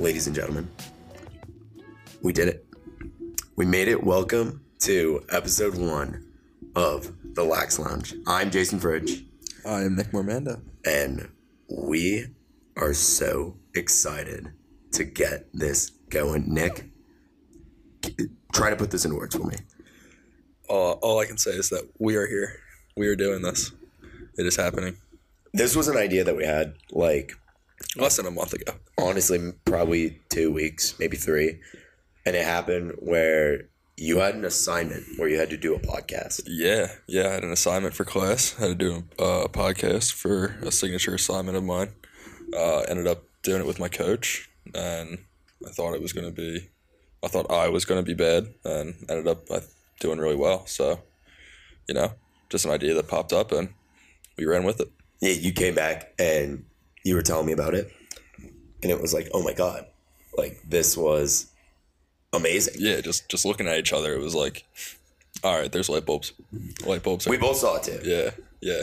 Ladies and gentlemen, we did it. We made it. Welcome to episode one of the Lax Lounge. I'm Jason Fridge, I am Nick Mormando. and we are so excited to get this going. Nick, try to put this in words for me. Uh, all I can say is that we are here. We are doing this. It is happening. This was an idea that we had, like, Less than a month ago. honestly, probably two weeks, maybe three. And it happened where you had an assignment where you had to do a podcast. Yeah, yeah. I had an assignment for class. I had to do a, uh, podcast for a signature assignment of mine. Uh, ended up doing it with my coach, and I thought it was going to be, I thought I was going to be bad, and ended up uh, doing really well. So, you know, just an idea that popped up, and we ran with it. Yeah, you came back and you were telling me about it, and it was like, oh my god, like this was amazing. Yeah, just just looking at each other, it was like, all right, there's light bulbs. Light bulbs. We both saw it too. yeah, yeah,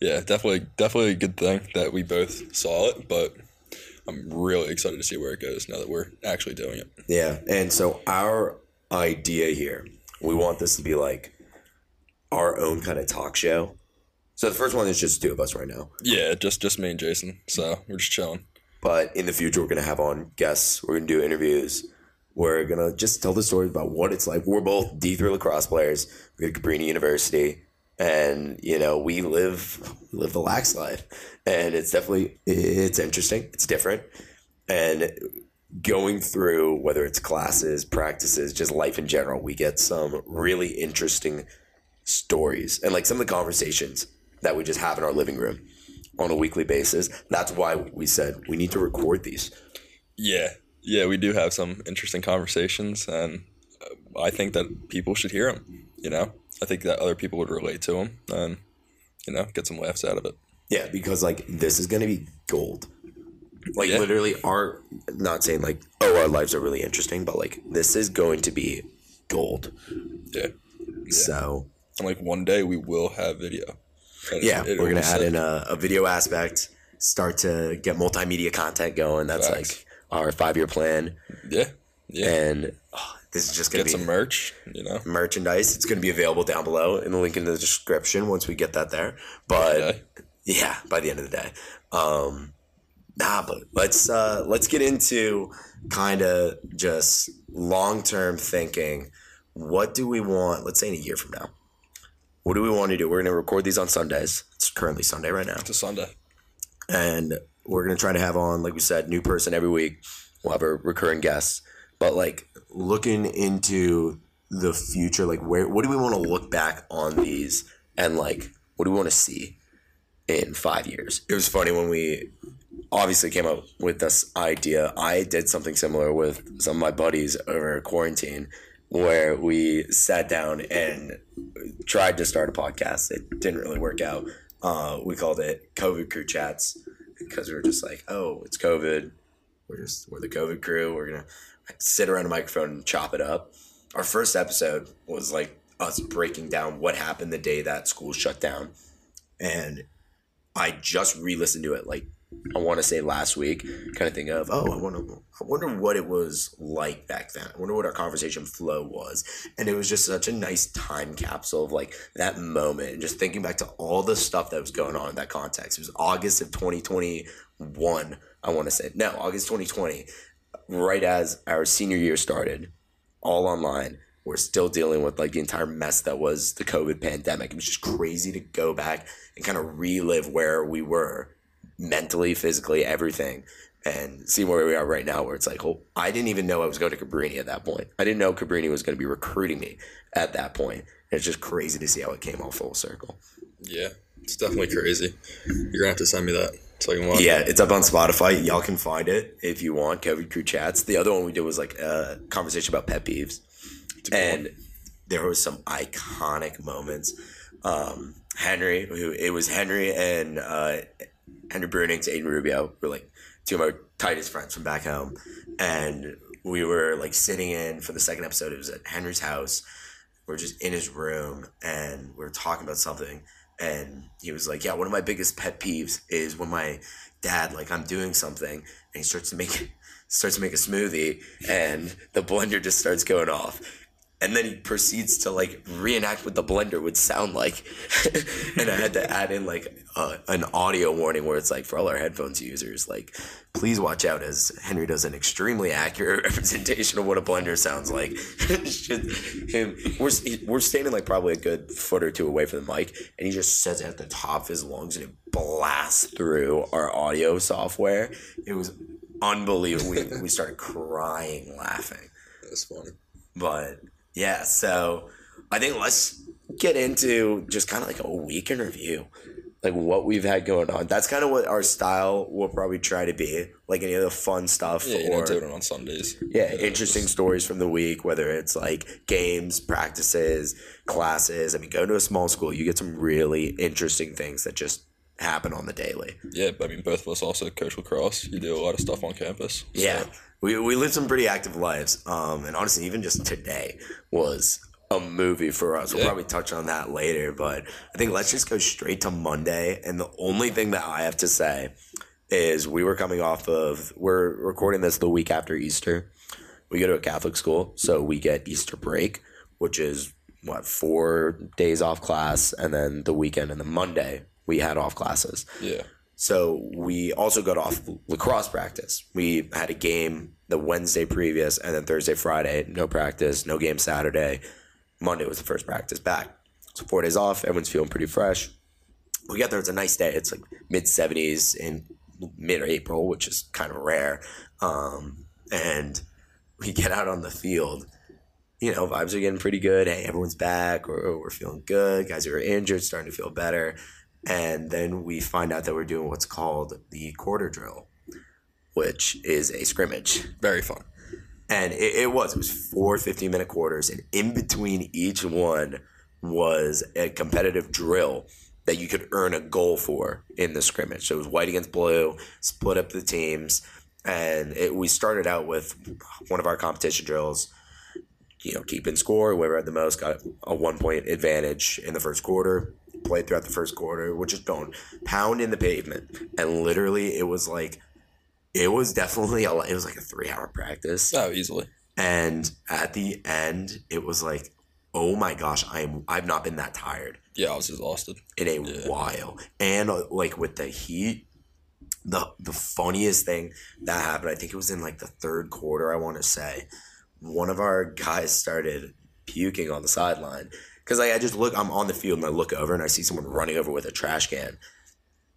yeah. Definitely, definitely a good thing that we both saw it. But I'm really excited to see where it goes now that we're actually doing it. Yeah, and so our idea here, we want this to be like our own kind of talk show. So the first one is just two of us right now, Yeah, just just me and Jason. So we're just chilling. but in the future we're gonna have on guests. We're gonna do interviews. We're gonna just tell the story about what it's like. We're both D three lacrosse players. We go to Cabrini University, and you know we live live the lax life, and it's definitely it's interesting. It's different, and going through whether it's classes, practices, just life in general, we get some really interesting stories and like some of the conversations that we just have in our living room on a weekly basis. That's why we said we need to record these. Yeah, yeah. We do have some interesting conversations, and uh, I think that people should hear them. You know, I think that other people would relate to them, and you know, get some laughs out of it. Yeah, because like this is gonna be gold. Like Yeah. literally, our not saying like oh our lives are really interesting, but like this is going to be gold. Yeah. So And like one day we will have video. Yeah, we're gonna add in a, a video aspect, start to get multimedia content going. That's Facts. like our five year plan, Yeah, yeah. and oh, this is just gonna Get be some merch. You know. merchandise. It's gonna be available down below in the link in the description once we get that there. But yeah, by the end of the day. Um, nah, but let's uh, let's get into kind of just long term thinking. What do we want? Let's say in a year from now. What do we want to do? We're going to record these on Sundays. It's currently Sunday right now, It's a Sunday. and we're going to try to have on, like we said, new person every week. We'll have a recurring guest, but like looking into the future, like where what do we want to look back on these, and like what do we want to see in five years? It was funny when we obviously came up with this idea. I did something similar with some of my buddies over quarantine where we sat down and tried to start a podcast. It didn't really work out. Uh, we called it COVID Crew Chats because we were just like, oh, it's COVID. We're just we're the COVID crew. We're gonna sit around a microphone and chop it up. Our first episode was like us breaking down what happened the day that school shut down, and I just re-listened to it like I want to say last week, kind of think of, oh, I to, I wonder what it was like back then. I wonder what our conversation flow was, and it was just such a nice time capsule of like that moment, and just thinking back to all the stuff that was going on in that context. It was August of twenty twenty one. I want to say no, August twenty twenty, right as our senior year started, all online. We're still dealing with like the entire mess that was the COVID pandemic. It was just crazy to go back and kind of relive where we were mentally, physically, everything, and see where we are right now. Where it's like, oh, I didn't even know I was going to Cabrini at that point. I didn't know Cabrini was going to be recruiting me at that point. And it's just crazy to see how it came all full circle. Yeah, it's definitely crazy. You're gonna have to send me that so I can watch. Yeah, it's up on Spotify. Y'all can find it if you want. COVID Crew Chats. The other one we did was like a conversation about pet peeves, and there was some iconic moments. Um, Henry, who it was Henry and uh, Henry Brunings, Aiden Rubio were like two of my tightest friends from back home, and we were like sitting in for the second episode. It was at Henry's house. We are just in his room, and we are talking about something, and he was like, "Yeah, one of my biggest pet peeves is when my dad like I'm doing something and he starts to make starts to make a smoothie and the blender just starts going off." And then he proceeds to like reenact what the blender would sound like, and I had to add in like uh, an audio warning where it's like for all our headphones users, like please watch out as Henry does an extremely accurate representation of what a blender sounds like. Him, we're we're standing like probably a good foot or two away from the mic, and he just says it at the top of his lungs, and it blasts through our audio software. It was unbelievable. we, we started crying laughing, That's funny. but yeah. So I think let's get into just kind of like a week in review like what we've had going on. That's kind of what our style will probably try to be, like any of the fun stuff Yeah, you or doing it on Sundays. yeah, interesting stories from the week, whether it's like games, practices, classes. I mean, going to a small school, you get some really interesting things that just happen on the daily. Yeah, I mean, both of us also coach lacrosse. You do a lot of stuff on campus. so- Yeah, we we live some pretty active lives. Um, and honestly, even just today was a movie for us. We'll Yeah. probably touch on that later, but I think let's just go straight to Monday. And the only thing that I have to say is we were coming off of we're recording this the week after Easter. We go to a Catholic school, so we get Easter break, which is what four days off class, and then the weekend and the Monday we had off classes. Yeah. So we also got off lacrosse practice. We had a game the Wednesday previous, and then Thursday, Friday, no practice, no game Saturday. Monday was the first practice back. So four days off. Everyone's feeling pretty fresh. We get there. It's a nice day. It's like mid seventies in mid April, which is kind of rare. Um, and we get out on the field. You know, vibes are getting pretty good. Hey, everyone's back. We're, we're feeling good. Guys who are injured starting to feel better. And then we find out that we're doing what's called the quarter drill, which is a scrimmage. Very fun. And it, it was. It was four 15 minute quarters. And in between each one was a competitive drill that you could earn a goal for in the scrimmage. So it was white against blue, split up the teams. And it, we started out with one of our competition drills, you know, keeping score. Whoever had the most got a one point advantage in the first quarter. Played throughout the first quarter. We're just going pound in the pavement. And literally, it was like, it was definitely a, it was like a three hour practice. Oh, easily. And at the end, it was like, oh my gosh, I'm I've not been that tired Yeah, I was exhausted. in a Yeah. while. And uh, like with the heat, the the funniest thing that happened, I think it was in like the third quarter. I want to say, one of our guys started puking on the sideline because like, I just look, I'm on the field and I look over and I see someone running over with a trash can.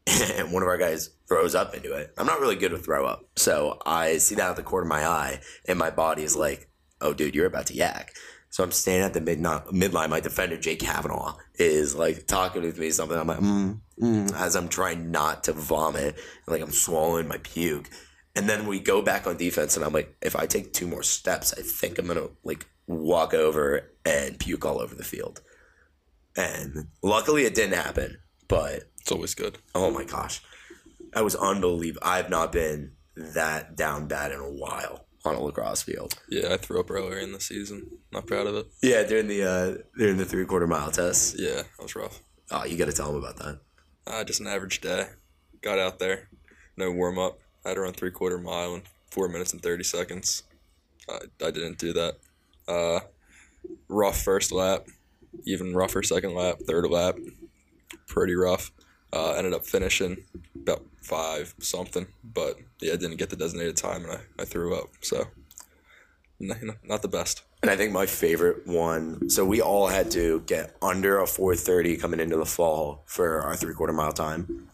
And one of our guys throws up into it. I'm not really good with throw up. So I see that at the corner of my eye, and my body is like, oh, dude, you're about to yak. So I'm standing at the mid midline. My defender, Jake Kavanaugh, is like talking with me something. I'm like, mm, mm, as I'm trying not to vomit, like I'm swallowing my puke. And then we go back on defense, and I'm like, if I take two more steps, I think I'm gonna like walk over and puke all over the field. And luckily, it didn't happen. But It's always good. oh my gosh, that was unbelievable. I've not been that down bad in a while on a lacrosse field. Yeah, I threw up earlier in the season. Not proud of it. Yeah, during the uh, during the three quarter mile test. Yeah, that was rough. Oh, you got to tell them about that. Uh, just an average day. Got out there, no warm up. I had to run three quarter mile in four minutes and thirty seconds. I, I didn't do that. Uh, rough first lap, even rougher second lap, third lap, pretty rough. Uh, ended up finishing about five something, but yeah, didn't get the designated time and I, I threw up. So, not the best. And I think my favorite one. So we all had to get under a four thirty coming into the fall for our three quarter mile time.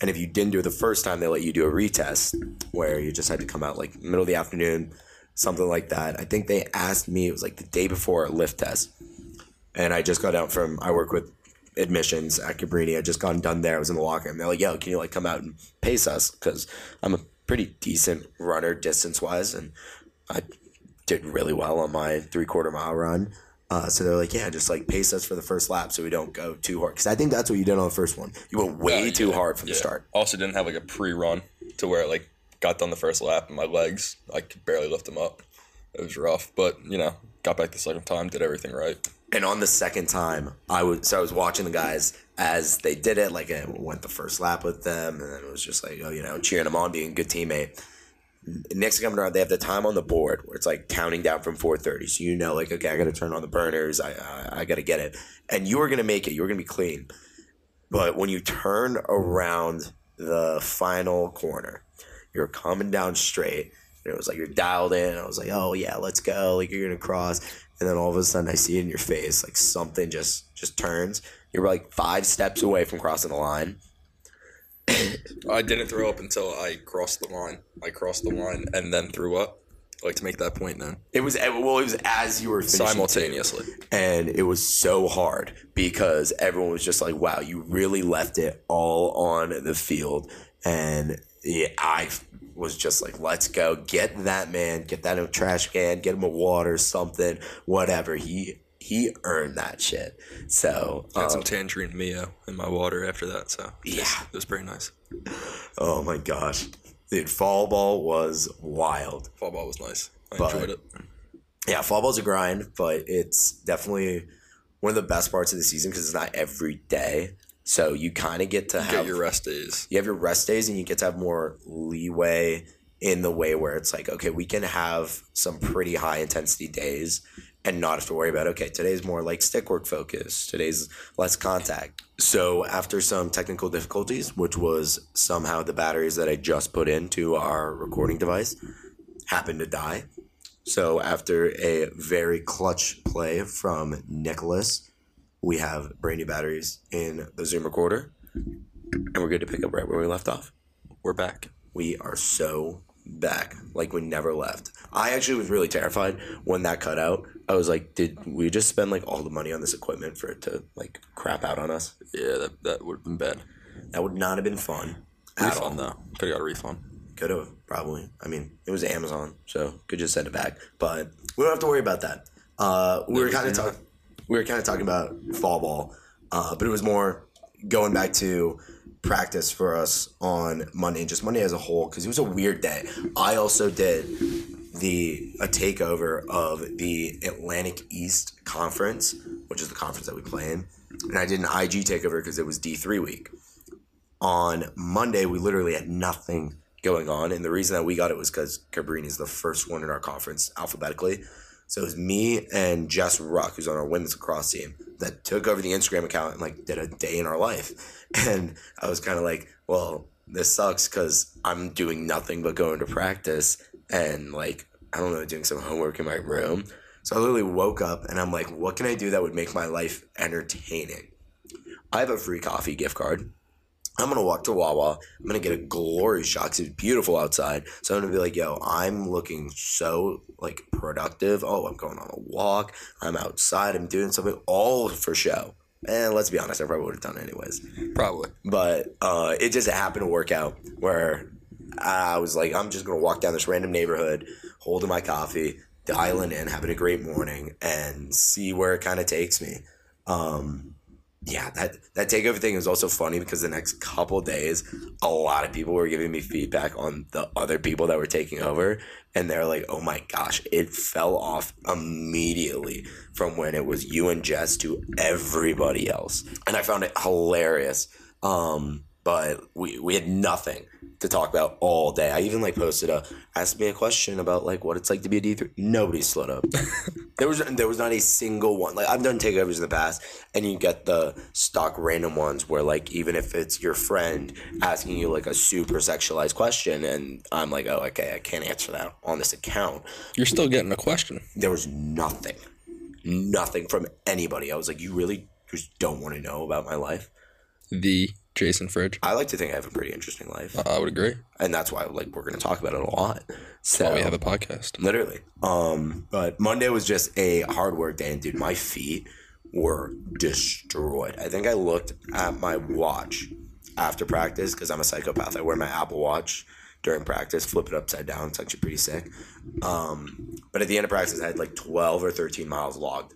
And if you didn't do it the first time, they let you do a retest where you just had to come out like middle of the afternoon, something like that. I think they asked me, it was like the day before a lift test. And I just got out from, I work with admissions at Cabrini. I just gotten done there. I was in the locker room. They're like, yo, can you like come out and pace us? Because I'm a pretty decent runner distance wise. And I did really well on my three quarter mile run. Uh, so they're like, yeah, just like pace us for the first lap so we don't go too hard. Because I think that's what you did on the first one. You went way Uh, too yeah, hard from the start. Also, didn't have like a pre-run to where it, like got done the first lap and my legs I could barely lift them up. It was rough, but you know, got back the second time, did everything right. And on the second time, I was so I was watching the guys as they did it, like I went the first lap with them, and then it was just like, oh, you know, cheering them on, being a good teammate. Next coming around, they have the time on the board where it's like counting down from 4:30, so you know, like, okay, I got to turn on the burners, I I, I got to get it, and you were gonna make it, you were gonna be clean, but when you turn around the final corner, you're coming down straight. And it was like you're dialed in. I was like, oh yeah, let's go. Like you're gonna cross, and then all of a sudden I see it in your face, like something just just turns. You're like five steps away from crossing the line. I didn't throw up until I crossed the line. I crossed the line and then threw up. Like to make that point then. It was well, it was as you were finishing too. Simultaneously. and it was so hard because everyone was just like, "Wow, you really left it all on the field." And yeah, I was just like, "Let's go, get that man, get that in a trash can, get him a water, something, whatever." He he earned that shit. So had um, some tangerine Mio in my water after that, so Yeah. it was pretty nice. oh my gosh, dude, fall ball was wild. Fall ball was nice. I But- enjoyed it. Yeah, fall ball's a grind, but it's definitely one of the best parts of the season because it's not every day. So you kind of get to have Get your rest days. you have your rest days and you get to have more leeway in the way where it's like okay we can have some pretty high intensity days and not have to worry about okay today's more like stick work focus today's less contact so after some technical difficulties which was somehow the batteries that i just put into our recording device happened to die so after a very clutch play from nicholas we have brand new batteries in the zoom recorder and we're good to pick up right where we left off We're back. we are so back like we never left i actually was really terrified when that cut out i was like did we just spend like all the money on this equipment for it to like crap out on us Yeah, that, that would have been bad. that would not have been fun at all Refund though. Could have got a refund. could have probably i mean it was amazon so could just send it back but we don't have to worry about that uh, we were kind of talking we were kind of talking about fall ball uh, but it was more going back to practice for us on monday and just monday as a whole because it was a weird day i also did the a takeover of the atlantic east conference which is the conference that we play in and i did an ig takeover because it was d3 week on Monday, we literally had nothing going on. And the reason that we got it was because Cabrini is the first one in our conference alphabetically. So it was me and Jess Ruck, who's on our women's lacrosse team, that took over the Instagram account and like did a day in our life. And I was kind of like, well, this sucks because I'm doing nothing but going to practice and like, I don't know, doing some homework in my room. So I literally woke up and I'm like, what can I do that would make my life entertaining? I have a free coffee gift card. I'm gonna walk to Wawa. I'm gonna get a glorious shot 'cause it's beautiful outside. So I'm gonna be like, yo, I'm looking so like productive. Oh, I'm going on a walk. I'm outside. I'm doing something all for show. And let's be honest, I probably would have done it anyways. Probably. But uh, it just happened to work out where I was like, I'm just gonna walk down this random neighborhood, holding my coffee, dialing in, having a great morning, and see where it kind of takes me. Um, yeah, that that takeover thing is also funny because the next couple days, a lot of people were giving me feedback on the other people that were taking over, and they're like, "Oh my gosh, it fell off immediately from when it was you and Jess to everybody else," and I found it hilarious. Um, but we we had nothing to talk about all day. I even like posted a asked me a question about like what it's like to be a D three. Nobody slowed up. there was there was not a single one. Like I've done takeovers in the past, and you get the stock random ones where like even if it's your friend asking you like a super sexualized question, and I'm like, oh okay, I can't answer that on this account. You're still getting a question. There was nothing, nothing from anybody. I was like, you really just don't want to know about my life. The Jason Fridge. I like to think I have a pretty interesting life. I would agree. and that's why like we're gonna talk about it a lot. So Oh, we have a podcast. literally, um, but Monday was just a hard work day, and dude, my feet were destroyed. I think I looked at my watch after practice because I'm a psychopath. I wear my Apple Watch during practice, flip it upside down. It's actually pretty sick. Um, but at the end of practice, I had like 12 or 13 miles logged,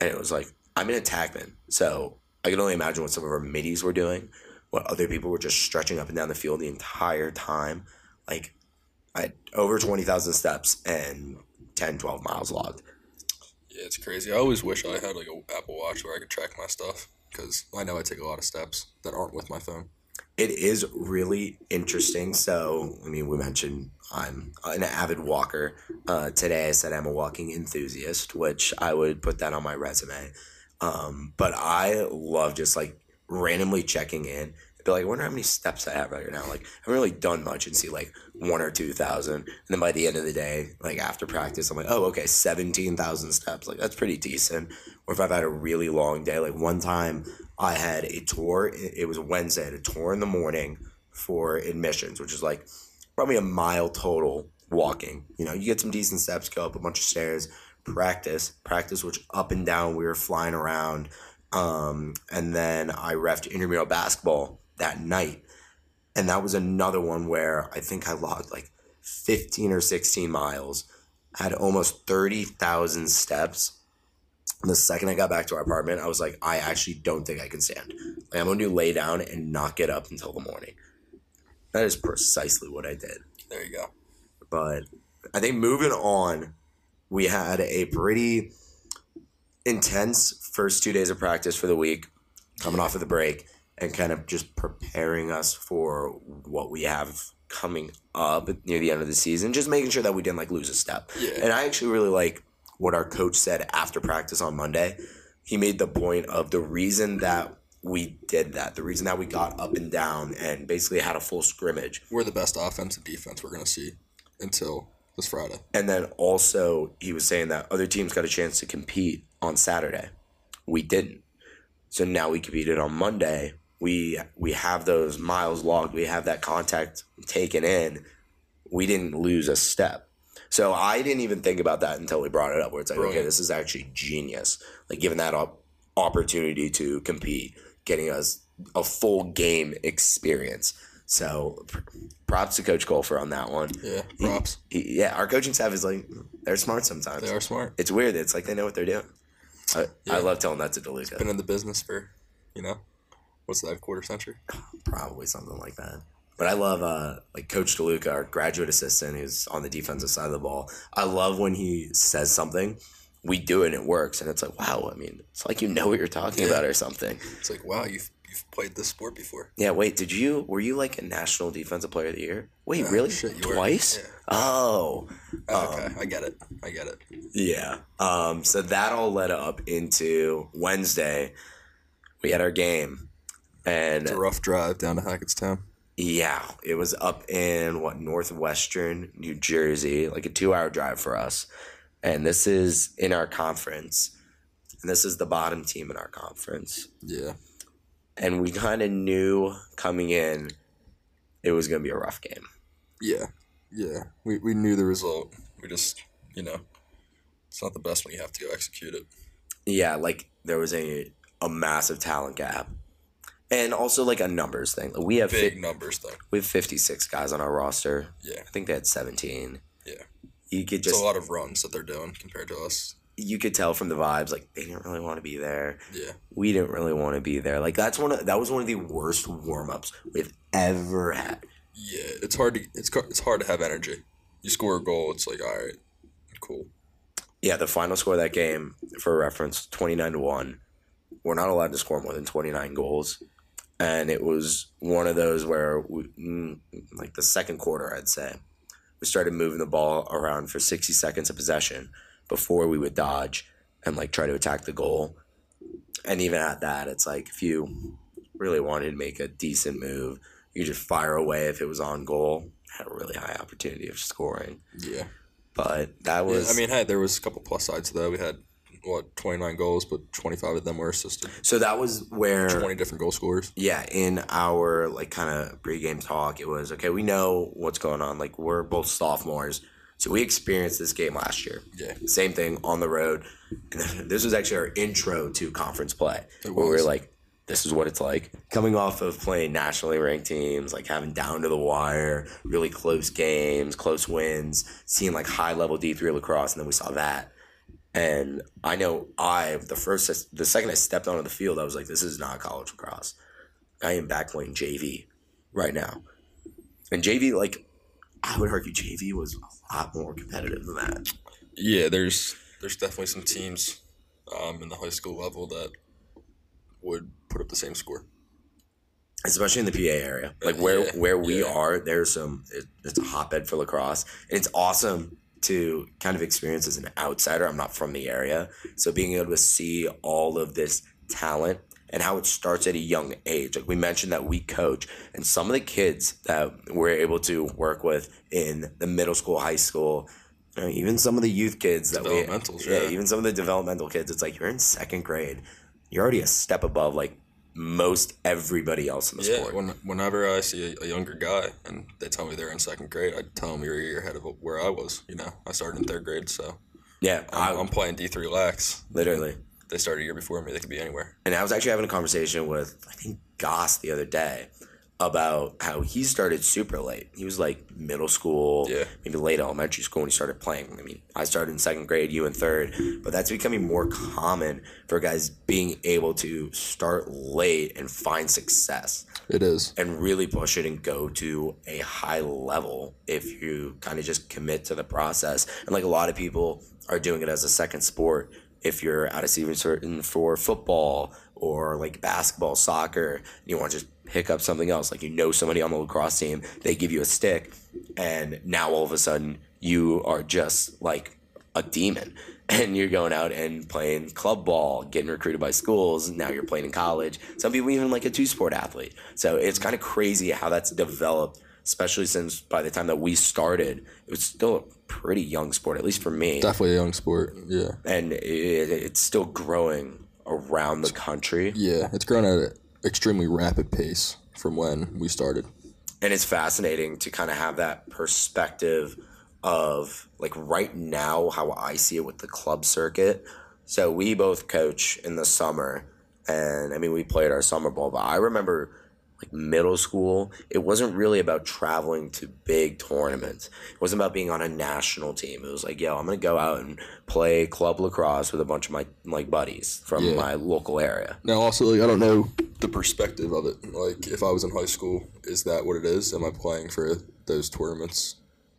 and it was like I'm in attackman, so I can only imagine what some of our middies were doing. What other people were just stretching up and down the field the entire time. Like I had over 20,000 steps and 10, 12 miles logged. Yeah, it's crazy. I always wish I had like a Apple Watch where I could track my stuff. because I know I take a lot of steps that aren't with my phone. It is really interesting. So, I mean, we mentioned I'm an avid walker. Uh, today I said I'm a walking enthusiast, which I would put that on my resume. Um, but I love just like randomly checking in. Be like, I wonder how many steps I have right now. Like, I haven't really done much and see like one or two thousand. And then by the end of the day, like after practice, I'm like, oh, okay, 17,000 steps. Like, that's pretty decent. Or if I've had a really long day, like one time I had a tour, it it was Wednesday, I had a tour in the morning for admissions, which is like probably a mile total walking. You know, you get some decent steps, go up a bunch of stairs, practice, practice, which up and down we were flying around. Um, and then I refed intramural basketball that night. And that was another one where I think I logged like 15 or 16 miles, had almost 30,000 steps. And the second I got back to our apartment, I was like, I actually don't think I can stand. Like, I'm going to lay down and not get up until the morning. That is precisely what I did. There you go. But I think moving on, we had a pretty intense first two days of practice for the week, coming off of the break, and kind of just preparing us for what we have coming up near the end of the season. Just making sure that we didn't like lose a step. Yeah. And I actually really like what our coach said after practice on Monday. He made the point of the reason that we did that, the reason that we got up and down and basically had a full scrimmage We're the best offense and defense we're going to see until this Friday. And then also, he was saying that other teams got a chance to compete on Saturday. We didn't. So now we competed on Monday. We we have those miles logged. We have that contact taken in. We didn't lose a step. So I didn't even think about that until we brought it up. Where it's like, okay, this is actually genius. Like giving that op- opportunity to compete, getting us a full game experience. So pr- props to Coach Golfer on that one. Yeah, props. He- yeah, our coaching staff is like they're smart sometimes. They are smart. It's weird. It's like they know what they're doing. I, I love telling that to DeLuca. Been in the business for, you know, what's that, quarter century? Probably something like that. But I love uh, like Coach DeLuca, our graduate assistant, who's on the defensive side of the ball. I love when he says something, we do it and it works, and it's like, wow. I mean, it's like you know what you're talking Yeah. about or something. It's like, wow, you've, you've played this sport before. Yeah. Wait, did you? Were you like a national defensive player of the year? Wait, Uh, really? shit. Twice? Yeah. Oh. okay, I get it. I get it. Yeah. Um, so that all led up into Wednesday. We had our game. And It's a rough drive down to Hackettstown. yeah, it was up in what, northwestern New Jersey, like a two hour drive for us. And this is in our conference. And this is the bottom team in our conference. Yeah. And we kind of knew coming in it was going to be a rough game. Yeah. Yeah. We, we knew the result. We just, you know, it's not the best when you have to go execute it. Yeah, like there was a, a massive talent gap. And also like a numbers thing. We have Big fi- numbers thing. We have 56 guys on our roster. Yeah. I think they had 17. Yeah. You could It's just a lot of runs that they're doing compared to us. You could tell from the vibes like they didn't really want to be there. Yeah. We didn't really want to be there. Like that's one of that was one of the worst warm-ups we've ever had. Yeah. It's hard to it's it's hard to have energy. You score a goal, it's like, all right, cool. Yeah, the final score of that game for reference 29 to 1. We're not allowed to score more than 29 goals. And it was one of those where we, mm, like the second quarter I'd say we started moving the ball around for 60 seconds of possession before we would dodge and like try to attack the goal. And even at that, it's like if you really wanted to make a decent move, you just fire away if it was on goal. Had a really high opportunity of scoring. Yeah. But that Yeah, was I mean, hey, there was a couple plus sides that. We had what twenty nine goals, but twenty five of them were assisted. so that was where Twenty different goal scorers. yeah, in our like kind of pregame talk, it was okay. We know what's going on. Like we're both sophomores, so we experienced this game last year. Yeah. Same thing on the road. And this was actually our intro to conference play, where we were like, "This is what it's like." Coming off of playing nationally ranked teams, like having down to the wire, really close games, close wins, seeing like high level D three lacrosse, and then we saw that. And I know I the first the second I stepped onto the field, I was like, "This is not college lacrosse." I am back playing JV right now. And JV, like, I would argue JV was lot more competitive than that. Yeah, there's there's definitely some teams um, in the high school level that would put up the same score. especially in the PA area, like where Yeah, where we yeah. are. There's some. It, it's a hotbed for lacrosse, and it's awesome to kind of experience as an outsider. I'm not from the area, so being able to see all of this talent and how it starts at a young age. Like we mentioned that we coach, and some of the kids that we're able to work with in the middle school, high school. you know, Even some of the youth kids that we, Developmentals, yeah. even some of the developmental kids, it's like you're in second grade, you're already a step above like most everybody else in the Yeah, sport. when, whenever I see a, a younger guy and they tell me they're in second grade, I tell them you're a year ahead of where I was. You know, I started in third grade, so Yeah, I, I'm, I'm playing D three lax. literally. They started a year before me. They could be anywhere. And I was actually having a conversation with I think Goss the other day about how he started super late. He was like middle school, Yeah. maybe late elementary school when he started playing. I mean, I started in second grade, you in third, but that's becoming more common for guys being able to start late and find success. It is. and really push it and go to a high level if you kind of just commit to the process. And like a lot of people are doing it as a second sport. If you're out of season certain for football or like basketball, soccer, you want to just pick up something else, like you know somebody on the lacrosse team, they give you a stick, and now all of a sudden you are just like a demon and you're going out and playing club ball, getting recruited by schools. Now you're playing in college. Some people even like a two sport athlete. So it's kind of crazy how that's developed, especially since by the time that we started, it was still a pretty young sport, at least for me. Definitely a young sport. Yeah. And it, it's still growing around the country. Yeah. It's grown at an extremely rapid pace from when we started. and it's fascinating to kind of have that perspective of like right now how I see it with the club circuit. So we both coach in the summer, and I mean we played our summer ball, but I remember like middle school, it wasn't really about traveling to big tournaments. It wasn't about being on a national team. It was like, yo, I'm gonna go out and play club lacrosse with a bunch of my like buddies from Yeah. my local area. Now, also, like, I don't know the perspective of it. Like, if I was in high school, is that what it is? Am I playing for those tournaments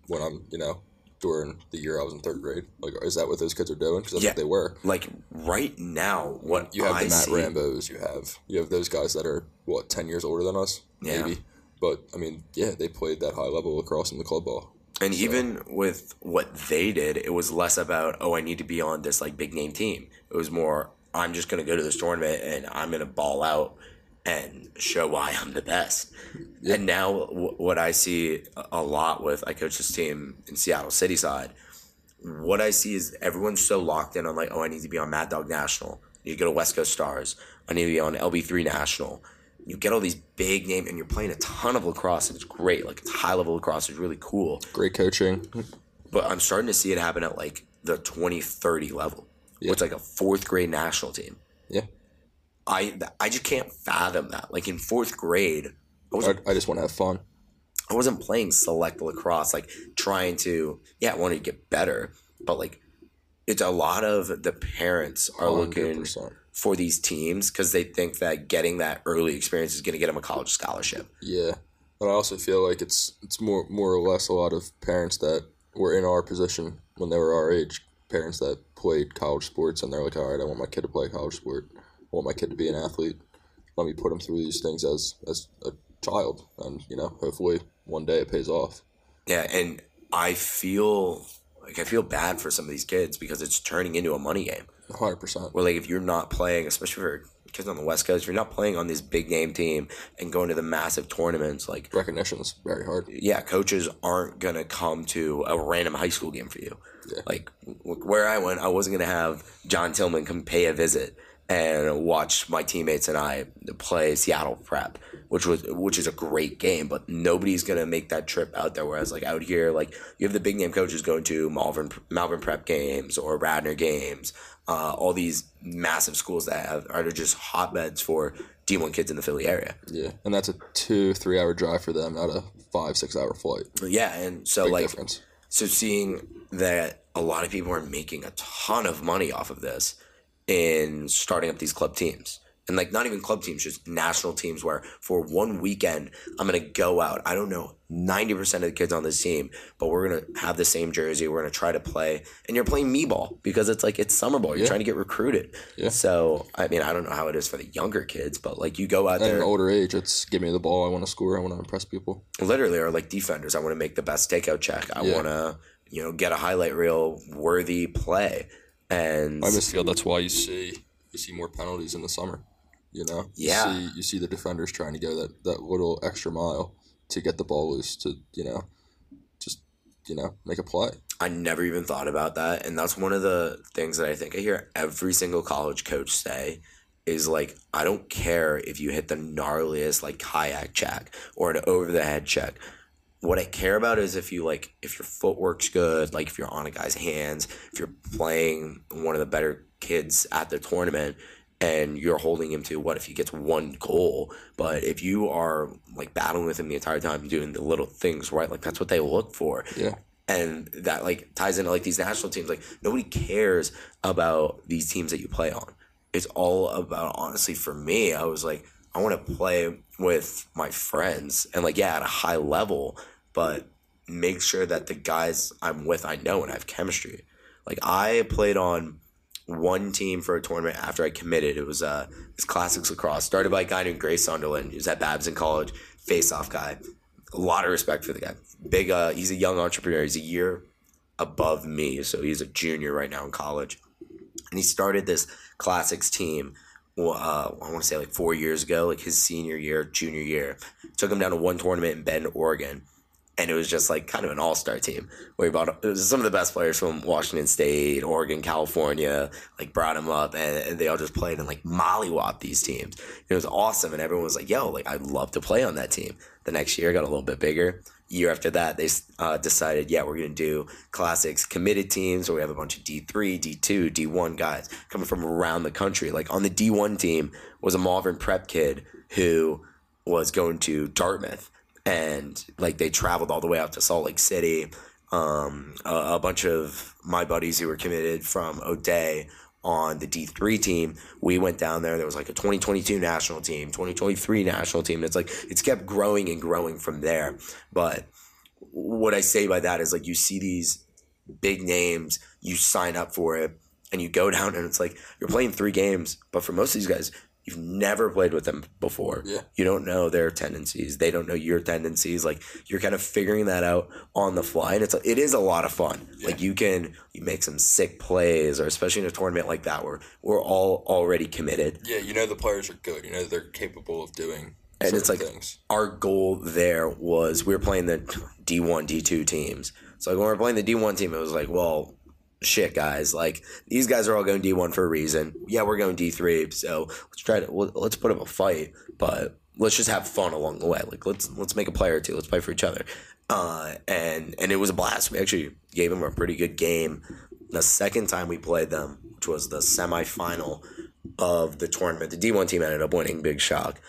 when I'm, you know, during the year I was in third grade? Like, is that what those kids are doing? Because that's Yeah. what they were. Like right now, what You have I the Matt see, Rambos. You have you have those guys that are what ten years older than us, Yeah. maybe. But I mean, yeah, they played that high level lacrosse in the club ball. And even with what they did, it was less about, oh, I need to be on this like big name team. It was more, I'm just going to go to this tournament and I'm going to ball out and show why I'm the best. And now, w- what I see a- a lot with, I coach this team in Seattle City side. What I see is everyone's so locked in on like, oh, I need to be on Mad Dog National. You go to West Coast Stars. I need to be on LB3 National. You get all these big name, and you're playing a ton of lacrosse, and it's great. Like it's high level lacrosse, it's really cool Great coaching. but I'm starting to see it happen at like the 2030 level. Yeah. It's like a fourth grade national team. Yeah, I I just can't fathom that. Like in fourth grade, I I, I just want to have fun. I wasn't playing select lacrosse, like trying to yeah, I wanted to get better, but like it's a lot of the parents are looking 100%. for these teams because they think that getting that early experience is going to get them a college scholarship. Yeah, but I also feel like it's it's more more or less a lot of parents that were in our position when they were our age, parents that played college sports, and they're like, all right, I want my kid to play college sport. I want my kid to be an athlete. Let me put him through these things as as a child, and you know, hopefully one day it pays off. Yeah, and I feel like I feel bad for some of these kids because it's turning into a money game. Hundred percent. Well, like if you're not playing, especially for kids on the West Coast, if you're not playing on this big game team and going to the massive tournaments, like Recognition is very hard. yeah, coaches aren't gonna come to a random high school game for you. Yeah. Like where I went, I wasn't gonna have John Tillman come pay a visit and watch my teammates and I play Seattle Prep, which was which is a great game, but nobody's gonna make that trip out there. Whereas like out here, like you have the big name coaches going to Malvern Malvern Prep games or Radnor games, uh, all these massive schools that have, are just hotbeds for D one kids in the Philly area. Yeah, and that's a two three hour drive for them, not a five six hour flight. Yeah, and so Big like difference. So seeing that a lot of people are making a ton of money off of this in starting up these club teams. and like not even club teams, just national teams where for one weekend I'm gonna go out. I don't know ninety percent of the kids on this team, but we're gonna have the same jersey. We're gonna try to play, and you're playing me ball because it's like it's summer ball. You're Yeah. trying to get recruited. Yeah. So I mean, I don't know how it is for the younger kids, but like you go out At an there, older age, it's give me the ball. I want to score. I want to impress people. literally, or like defenders. I want to make the best takeout check. I Yeah. want to you know get a highlight reel worthy play, and I misfeel. That's why you see you see more penalties in the summer. You know. Yeah. You see, you see the defenders trying to go that that little extra mile to get the ball loose to you know, just you know make a play. I never even thought about that. And that's one of the things that I think I hear every single college coach say is like, I don't care if you hit the gnarliest like kayak check or an over the head check. What I care about is if you like if your footwork's good, like if you're on a guy's hands, if you're playing one of the better kids at the tournament and you're holding him to what if he gets one goal, but if you are like battling with him the entire time doing the little things right, like that's what they look for Yeah. and that like ties into like these national teams like nobody cares about these teams that you play on it's all about honestly for me i was like i want to play with my friends and like yeah at a high level but make sure that the guys i'm with i know and i have chemistry like i played on one team for a tournament after i committed it was uh this classics lacrosse started by a guy named gray sunderland he was at Babson College face off guy a lot of respect for the guy. Big, uh, he's a young entrepreneur. He's a year above me, so he's a junior right now in college, and he started this classics team. Uh, I want to say like four years ago, like his senior year, junior year. Took him down to one tournament in Bend, Oregon, and it was just like kind of an all star team where he brought some of the best players from Washington State, Oregon, California. Like brought him up, and, and they all just played and like mollywop these teams. It was awesome, and everyone was like, "Yo, like I'd love to play on that team." The next year got a little bit bigger. Year after that, they uh, decided, yeah, we're gonna do classics committed teams where we have a bunch of D three, D two, D one guys coming from around the country. Like on the D one team was a Malvern Prep kid who was going to Dartmouth, and like they traveled all the way out to Salt Lake City. Um, a, a bunch of my buddies who were committed from O'Dea on the D3 team, we went down there. There was like a 2022 national team, 2023 national team. It's like it's kept growing and growing from there. But what I say by that is like you see these big names, you sign up for it, and you go down and it's like you're playing three games. But for most of these guys, you've never played with them before. Yeah. You don't know their tendencies. They don't know your tendencies. Like you're kind of figuring that out on the fly, and it's it is a lot of fun. Like you can you make some sick plays, or especially in a tournament like that where we're all already committed. Yeah, you know the players are good. You know they're capable of doing And it's like- things. our goal there was we were playing the D1, D2 teams. So like when we were playing the D1 team, it was like, well, shit, guys. Like these guys are all going D1 for a reason. Yeah, we're going D3, so let's try to well, let's put up a fight, but let's just have fun along the way. Like let's let's make a play or two. Let's play for each other. Uh, and and it was a blast. We actually gave them a pretty good game. The second time we played them, which was the semifinal of the tournament, the D1 team ended up winning. Big shock.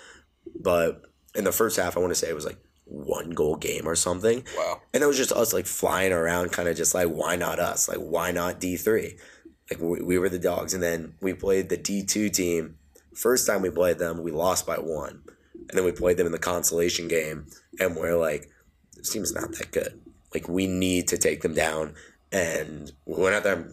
But in the first half, I want to say it was like one goal game or something. Wow. And it was just us like flying around, kind of just like, why not us? Like, why not D3? Like, we, we were the dogs. And then we played the D2 team. First time we played them, we lost by one. And then we played them in the consolation game. And we're like, this team's not that good. Like, we need to take them down. And we went out there,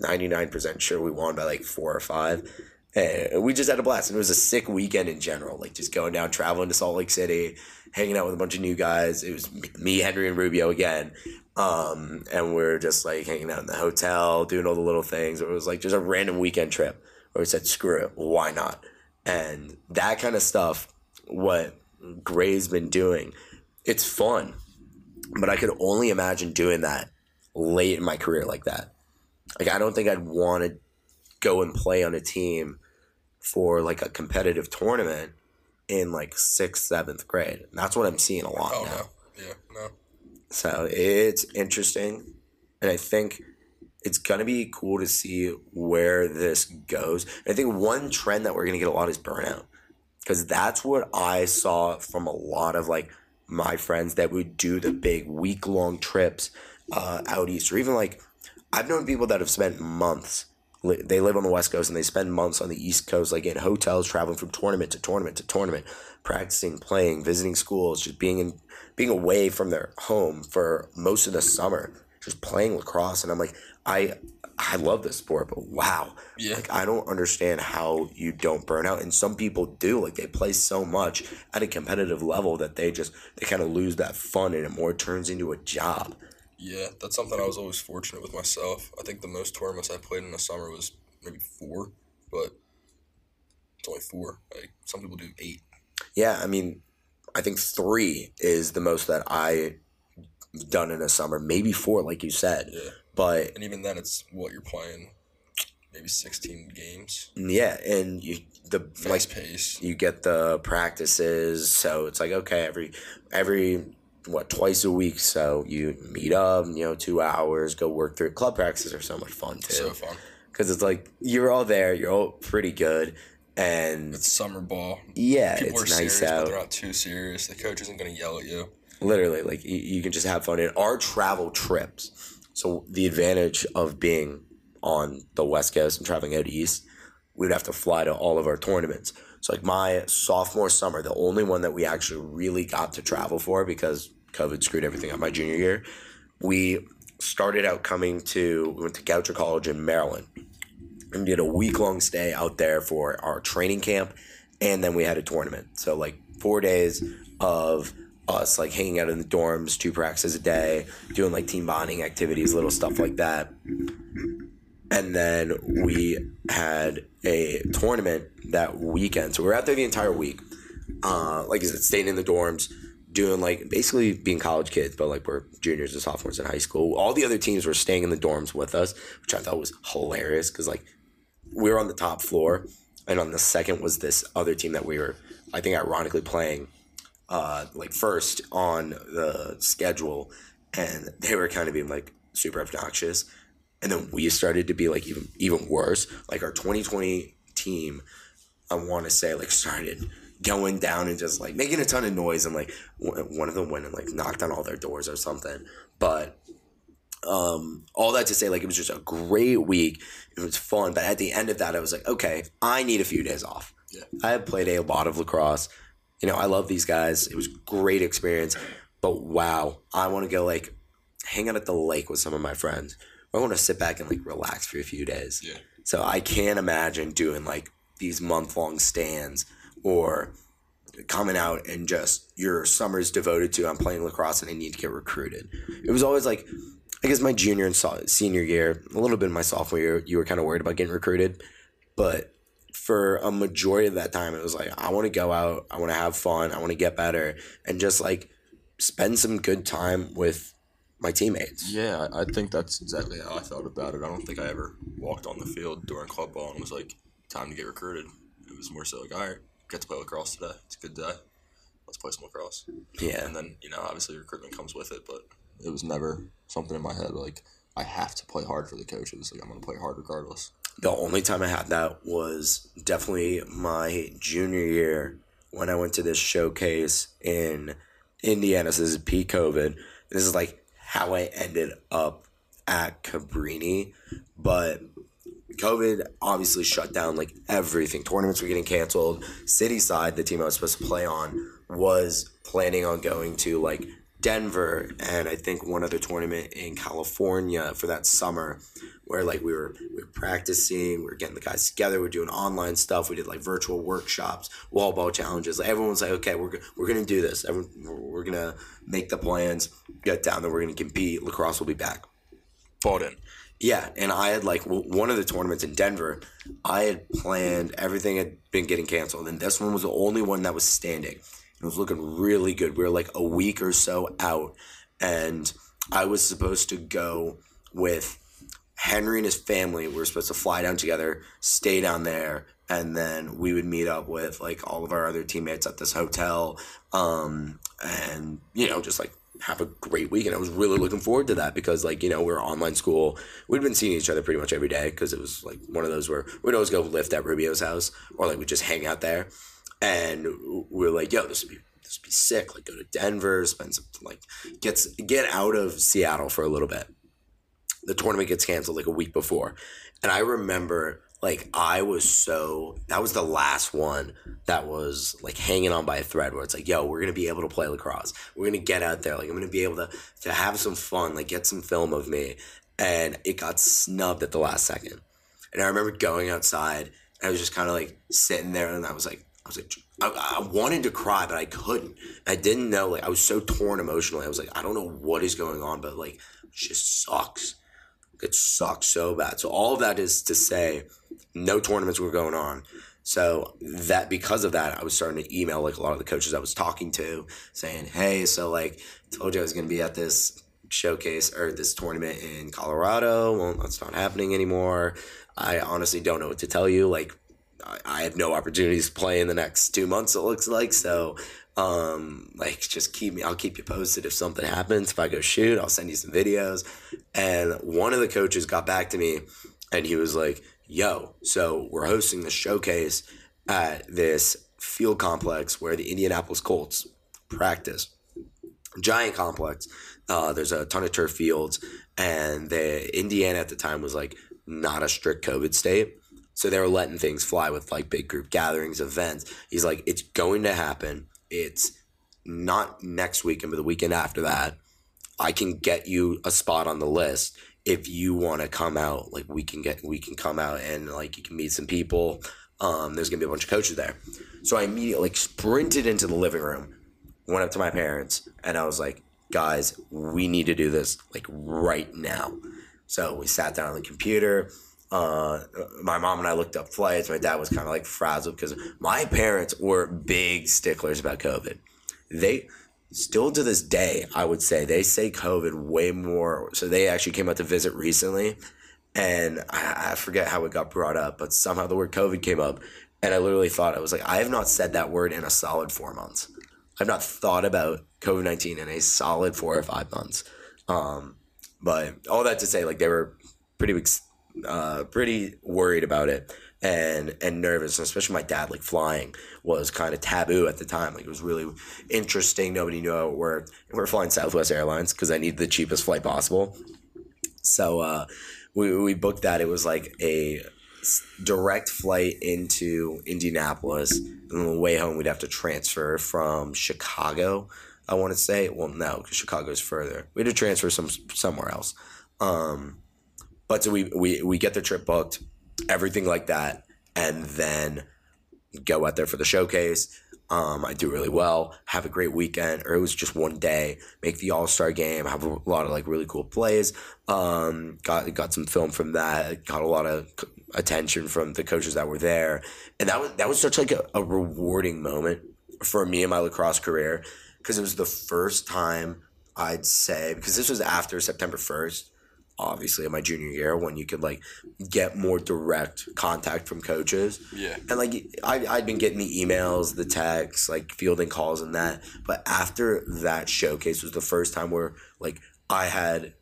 99% sure we won by like four or five. And we just had a blast. And it was a sick weekend in general. Like, just going down, traveling to Salt Lake City, hanging out with a bunch of new guys. It was me, Henry, and Rubio again. Um, and we're just like hanging out in the hotel, doing all the little things. It was like just a random weekend trip where we said, screw it, why not? And that kind of stuff, what Gray's been doing, it's fun. But I could only imagine doing that late in my career like that. Like, I don't think I'd want to go and play on a team for like a competitive tournament in like sixth, seventh grade. And that's what I'm seeing a lot Oh now. no. Yeah. No. So it's interesting. And I think it's going to be cool to see where this goes. I think one trend that we're going to get a lot is burnout. Because that's what I saw from a lot of like my friends that would do the big week long trips uh, out east, or even like I've known people that have spent months li- they live on the West Coast and they spend months on the East Coast, like in hotels, traveling from tournament to tournament to tournament, practicing, playing, visiting schools, just being in, being away from their home for most of the summer, just playing lacrosse. And I'm like, I, I love this sport, but wow, Yeah. like I don't understand how you don't burn out. And some people do, like they play so much at a competitive level that they just they kind of lose that fun and it more turns into a job. Yeah, that's something I was always fortunate with myself. I think the most tournaments I played in the summer was maybe four, but it's only four. Like some people do eight. Yeah, I mean, I think three is the most that I done in a summer, maybe four, like you said. Yeah, But and even then, it's what you're playing, maybe sixteen games, mm, yeah, and you the like pace. you get the practices, so it's like okay, every every what twice a week, so you meet up, you know, two hours, go work through club practices are so much fun too, So fun. because it's like you're all there, you're all pretty good, and It's summer ball. yeah, People are it's nice serious, but out. they're not too serious. The coach isn't going to yell at you. literally like you, you can just have fun in our travel trips so the advantage of being on the west coast and traveling out east we'd have to fly to all of our tournaments so like my sophomore summer the only one that we actually really got to travel for because covid screwed everything up my junior year we started out coming to we went to goucher college in maryland and did a week long stay out there for our training camp and then we had a tournament. So like four days of us like hanging out in the dorms two practices a day doing like team bonding activities little stuff like that and then we had a tournament that weekend. So we were out there the entire week. Uh, like I said, staying in the dorms, doing like basically being college kids, but like we're juniors and sophomores in high school. All the other teams were staying in the dorms with us, which I thought was hilarious because like we were on the top floor, and on the second was this other team that we were, I think, ironically playing, uh, like first on the schedule, and they were kind of being like super obnoxious, and then we started to be like even even worse. Like our twenty twenty team I want to say like started going down and just like making a ton of noise and like one one of them went and like knocked on all their doors or something. But um, all that to say, like it was just a great week. It was fun, but at the end of that, I was like, okay, I need a few days off. Yeah. I have played a lot of lacrosse. You know, I love these guys. It was great experience, but wow, I want to go like hang out at the lake with some of my friends. I want to sit back and like relax for a few days. Yeah. So I can't imagine doing like these month long stands or coming out and just your summer's devoted to I'm playing lacrosse and I need to get recruited. It was always like I guess my junior and so- senior year, a little bit in my sophomore year, you were kind of worried about getting recruited, but for a majority of that time, it was like I want to go out, I want to have fun, I want to get better, and just like spend some good time with my teammates. Yeah, I I think that's exactly how I felt about it. I don't think I ever walked on the field during club ball and was like, time to get recruited. It was more so like, all right, get to play lacrosse today. It's a good day. Let's play some lacrosse. Yeah, And then, you know, obviously recruitment comes with it, but it was never something in my head like, I have to play hard for the coaches. Like, I'm going to play hard regardless. The only time I had that was definitely my junior year when I went to this showcase in Indiana. So this is pre COVID. This is like how I ended up at Cabrini. But COVID obviously shut down like everything. Tournaments were getting canceled. City side, the team I was supposed to play on, was planning on going to like Denver and I think one other tournament in California for that summer where like we were we were practicing, we were getting the guys together, we are doing online stuff, we did like virtual workshops, wall ball challenges. Like everyone was like, okay, we're we're gonna do this. Everyone, we're, gonna make the plans, get down there, we're gonna compete. Lacrosse will be back. Bought in. Yeah, and I had like w- one of the tournaments in Denver. I had planned everything had been getting canceled, and this one was the only one that was standing. It was looking really good. We were like a week or so out, and I was supposed to go with Henry and his family. We were supposed to fly down together, stay down there, and then we would meet up with like all of our other teammates at this hotel, um, and you know just like have a great week. And I was really looking forward to that because like you know we are online school. We'd been seeing each other pretty much every day because it was like one of those where we'd always go lift at Rubio's house or like we'd just hang out there, and we are like, yo, this would be this would be sick. Like go to Denver, spend some like get get out of Seattle for a little bit. the tournament gets canceled like a week before. And I remember like I was so that was the last one that was like hanging on by a thread where it's like, yo, we're gonna be able to play lacrosse. We're gonna get out there, like I'm gonna be able to to have some fun, like get some film of me. And it got snubbed at the last second. And I remember going outside and I was just kind of like sitting there and I was like, I was like, I, I wanted to cry, but I couldn't. I didn't know. Like I was so torn emotionally. I was like, I don't know what is going on, but like, it just sucks. It sucks so bad. So all that is to say, no tournaments were going on. So that because of that, I was starting to email like a lot of the coaches I was talking to, saying, "Hey, so like told you I was going to be at this showcase or this tournament in Colorado. Well, that's not happening anymore. I honestly don't know what to tell you. Like, I, have no opportunities to play in the next two months. It looks like so. Um, like just keep me. I'll keep you posted if something happens. If I go shoot, I'll send you some videos. And one of the coaches got back to me, and he was like, "Yo, so we're hosting the showcase at this field complex where the Indianapolis Colts practice." Giant complex. Uh, there's a ton of turf fields, and the Indiana at the time was like not a strict COVID state. So they were letting things fly with like big group gatherings, events. He's like, it's going to happen. It's not next weekend, but the weekend after that. I can get you a spot on the list if you want to come out. Like we can get, we can come out and like you can meet some people. Um, there's gonna be a bunch of coaches there. So I immediately like sprinted into the living room, went up to my parents, and I was like, guys, we need to do this like right now. So we sat down on the computer. Uh, my mom and I looked up flights. My dad was kind of like frazzled because my parents were big sticklers about COVID. They still to this day, I would say they say COVID way more. So they actually came out to visit recently, and I, I forget how it got brought up, but somehow the word COVID came up, and I literally thought I was like, I have not said that word in a solid four months. I've not thought about COVID nineteen in a solid four or five months. Um, but all that to say, like they were pretty uh, pretty worried about it and and nervous, especially my dad. Like flying was kind of taboo at the time. Like it was really interesting. Nobody knew how it worked. And we are flying Southwest Airlines because I needed the cheapest flight possible. So uh, we we booked that. It was like a direct flight into Indianapolis, and on the way home we'd have to transfer from Chicago. I want to say, well, no, because Chicago's further. We had to transfer some somewhere else. Um, but so we, we we get the trip booked, everything like that, and then go out there for the showcase. Um, I do really well, have a great weekend, or it was just one day. Make the All Star game, have a lot of like really cool plays. Um, got got some film from that. Got a lot of attention from the coaches that were there, and that was that was such like a, a rewarding moment for me in my lacrosse career because it was the first time I'd say because this was after September first obviously in my junior year when you could like get more direct contact from coaches. Yeah. And like I I'd been getting the emails, the texts, like fielding calls and that. But after that showcase was the first time where like I had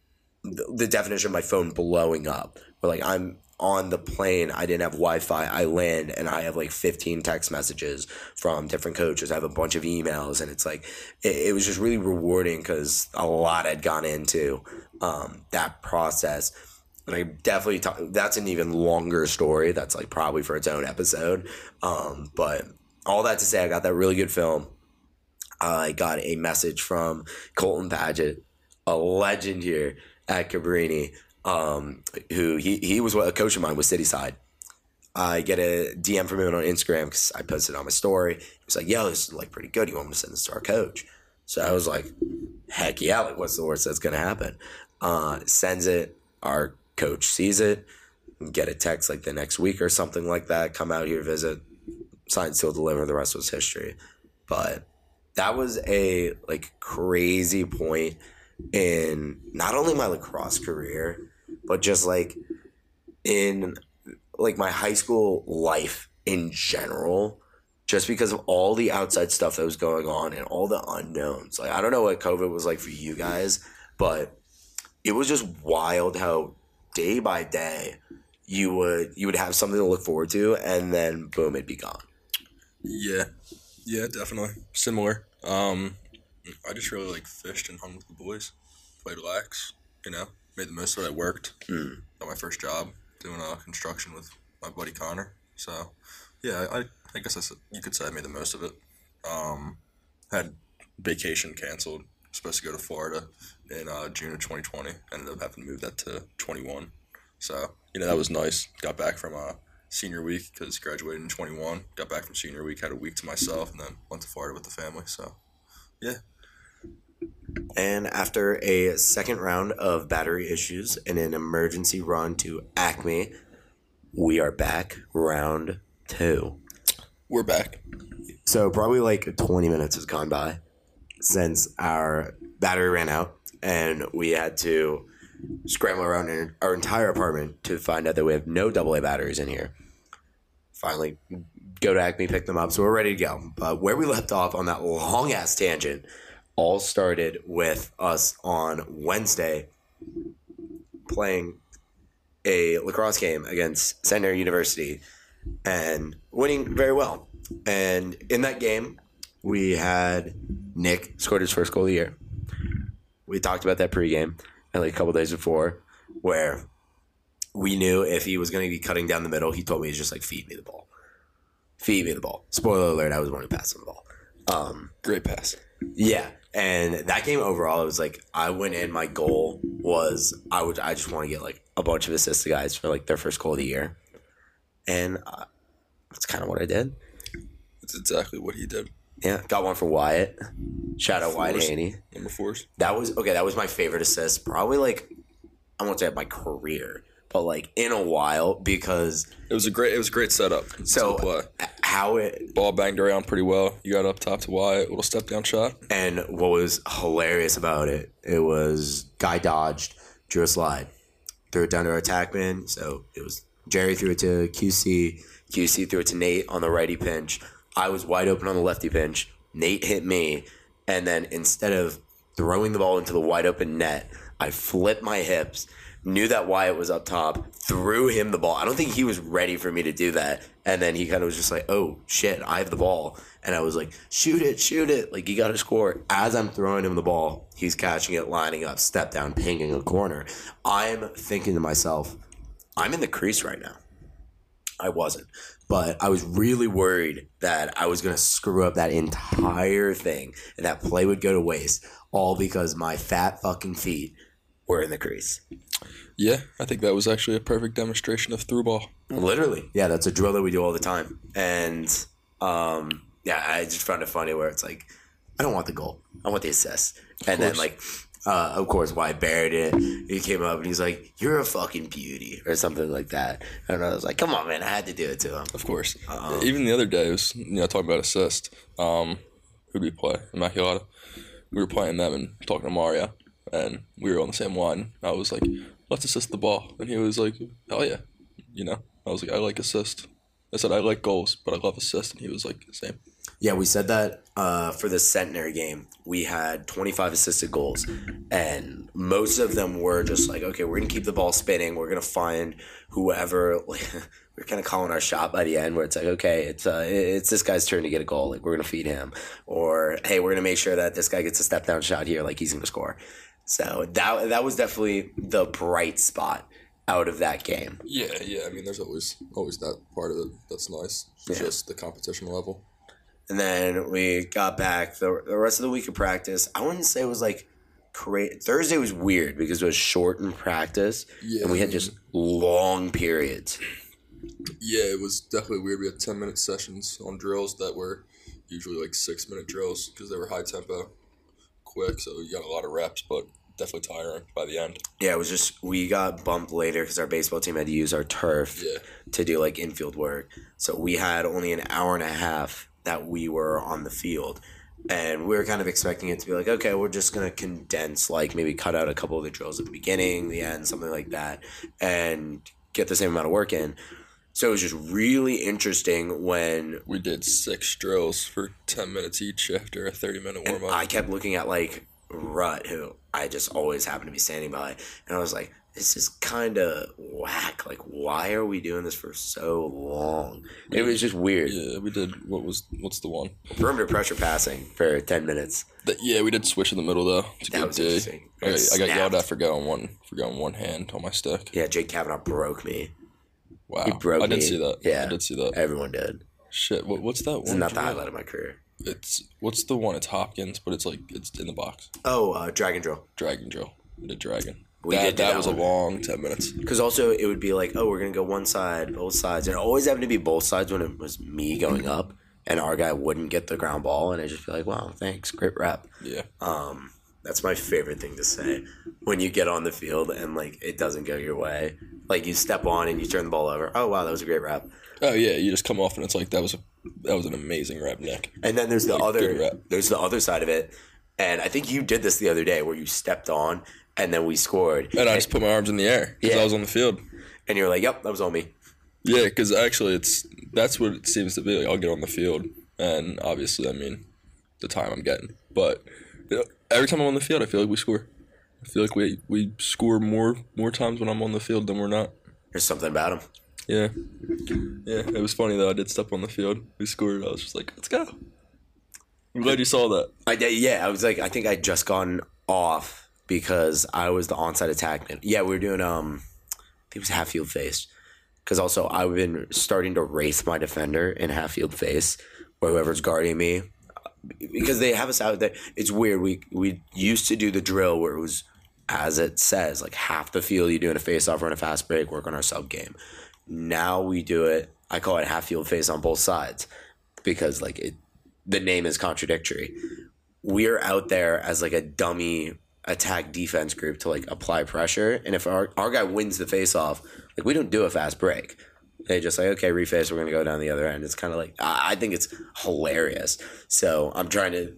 the, the definition of my phone blowing up. Where like I'm on the plane, I didn't have Wi Fi. I land and I have like 15 text messages from different coaches. I have a bunch of emails, and it's like, it, it was just really rewarding because a lot had gone into um, that process. And I definitely talk, that's an even longer story. That's like probably for its own episode. Um, but all that to say, I got that really good film. I got a message from Colton Paget, a legend here at Cabrini um, who he, he was a coach of mine with Cityside. I get a DM from him on Instagram because I posted on my story. He was like, "Yo, this is like pretty good. You want me to send this to our coach?" So I was like, "Heck yeah! Like, what's the worst that's gonna happen?" Uh, sends it. Our coach sees it. Get a text like the next week or something like that. Come out here, visit. Sign, seal, deliver. The rest was history. But that was a like crazy point in not only my lacrosse career but just like in like my high school life in general just because of all the outside stuff that was going on and all the unknowns. Like i don't know what covid was like for you guys but it was just wild how day by day you would you would have something to look forward to and then boom it'd be gone. Yeah. Yeah definitely. Similar. Um i just really like fished and hung with the boys played lax you know made the most of it. I worked. Got my first job doing uh, construction with my buddy Connor. So, yeah, I, I guess I, you could say I made the most of it. Um, had vacation canceled. Supposed to go to Florida in uh, June of 2020. Ended up having to move that to 21. So, you know, that was nice. Got back from uh, senior week because graduated in 21. Got back from senior week, had a week to myself, and then went to Florida with the family. So, yeah. And after a second round of battery issues and an emergency run to Acme, we are back round two. We're back. So probably like 20 minutes has gone by since our battery ran out and we had to scramble around in our entire apartment to find out that we have no AA batteries in here. Finally, go to Acme, pick them up, so we're ready to go. But where we left off on that long ass tangent all started with us on Wednesday playing a lacrosse game against Centenary University and winning very well. And in that game, we had Nick scored his first goal of the year. We talked about that pregame and like a couple days before, where we knew if he was going to be cutting down the middle, he told me he's just like feed me the ball, feed me the ball. Spoiler alert: I was one who passed him the ball. Um, Great pass. yeah, and that game overall, it was like I went in. My goal was I would I just want to get like a bunch of assists to guys for like their first goal of the year, and uh, that's kind of what I did. That's exactly what he did. Yeah, got one for Wyatt. Shout out Wyatt. Haney. Number fours. That was okay. That was my favorite assist. Probably like I won't say of my career, but like in a while because It was a great. It was a great setup. so how it Ball banged around pretty well. You got up top to Wyatt. Little step down shot. and what was hilarious about it, it was guy dodged, drew a slide, threw it down to our attackman. So it was Jerry threw it to QC, QC threw it to Nate on the righty pinch. I was wide open on the lefty pinch. Nate hit me, and then instead of throwing the ball into the wide open net, I flipped my hips. Knew that Wyatt was up top, threw him the ball. I don't think he was ready for me to do that. And then he kind of was just like, oh shit, I have the ball. And I was like, shoot it, shoot it. Like, you got to score. As I'm throwing him the ball, he's catching it, lining up, step down, pinging a corner. I'm thinking to myself, I'm in the crease right now. I wasn't. But I was really worried that I was going to screw up that entire thing and that play would go to waste, all because my fat fucking feet were in the crease. Yeah, I think that was actually a perfect demonstration of through ball. Literally. Yeah, that's a drill that we do all the time. And um, yeah, I just found it funny where it's like, I don't want the goal. I want the assist. And then like uh, of course, Wyatt buried it. He came up and he's like, "You're a fucking beauty," or something like that. And I was like, "Come on, man! I had to do it to him." Of course. Um, Even the other day, it was you know talking about assist. Um, who did we play? Immaculata. We were playing them and talking to Mario, and we were on the same line. I was like, "Let's assist the ball," and he was like, "Hell yeah!" You know, I was like, "I like assist." I said, "I like goals, but I love assist," and he was like, "Same." Yeah, we said that uh, for the Centenary game. We had 25 assisted goals, and most of them were just like, okay, we're going to keep the ball spinning. We're going to find whoever. we're kind of calling our shot by the end, where it's like, okay, it's uh, it's this guy's turn to get a goal. Like we're going to feed him, or hey, we're going to make sure that this guy gets a step down shot here. Like he's going to score. So that that was definitely the bright spot out of that game. Yeah, yeah. I mean, there's always always that part of it that's nice. Yeah. Just the competition level. And then we got back the, the rest of the week of practice. I wouldn't say it was like crazy. Thursday was weird because it was short in practice, Yeah, and we had just long periods. Yeah, it was definitely weird. We had 10 minute sessions on drills that were usually like six minute drills because they were high tempo, quick. So you got a lot of reps, but definitely tiring by the end. Yeah, it was just we got bumped later because our baseball team had to use our turf Yeah. to do like infield work. So we had only an hour and a half that we were on the field. And we were kind of expecting it to be like, okay, we're just gonna condense, like maybe cut out a couple of the drills at the beginning, the end, something like that, and get the same amount of work in. So it was just really interesting when We did six drills for 10 minutes each after a 30 minute warm up. I kept looking at like Rut, who I just always happen to be standing by, and I was like, this is kind of whack. Like, why are we doing this for so long? It was just weird. Yeah, we did. What was what's the one? Perimeter pressure passing for ten minutes. That, yeah, we did switch in the middle though. It's a That good was day. interesting. I got, I got yelled at for going one for going one hand on my stick. Yeah, Jake Kavanaugh broke me. Wow, He broke I did me. see that. Yeah. I did see that. Everyone did. Shit, what, what's that one? It's one? not the highlight of my career. It's what's the one? It's Hopkins, but it's like it's in the box. Oh, uh, Dragon Drill. Dragon drill. The dragon. We that, did that that was one. a long ten minutes. Because also it would be like, oh, we're gonna go one side, both sides, and it always happened to be both sides when it was me going up, and our guy wouldn't get the ground ball, and I just be like, wow, thanks, great rep. Yeah. Um, that's my favorite thing to say when you get on the field and like it doesn't go your way. Like you step on and you turn the ball over. Oh wow, that was a great rep. Oh yeah, you just come off and it's like that was a that was an amazing rep, Nick. And then there's the Like, other there's the other side of it, and I think you did this the other day where you stepped on and then we scored, And I just put my arms in the air because Yeah. I was on the field. and you were like, yep, that was all me. Yeah, because actually, it's that's what it seems to be. Like, I'll get on the field, and obviously, I mean, the time I'm getting. But you know, every time I'm on the field, I feel like we score. I feel like we we score more more times when I'm on the field than we're not. There's something about him. Yeah, yeah. It was funny though. I did step on the field. We scored. I was just like, let's go. I'm glad you saw that. I yeah, I was like, I think I just gone off because I was the onside attackman. Yeah, we were doing um, I think it was half field face. Because also I've been starting to race my defender in half field face, where whoever's guarding me, because they have us out there. It's weird. We we used to do the drill where it was as it says, like half the field you doing a face off, run a fast break, work on our sub game. Now we do it. I call it half field face on both sides because like it, the name is contradictory. We're out there as like a dummy attack defense group to like apply pressure, and if our our guy wins the face off, like we don't do a fast break. They just like okay, reface. We're gonna go down the other end. It's kind of like I, think it's hilarious. So I'm trying to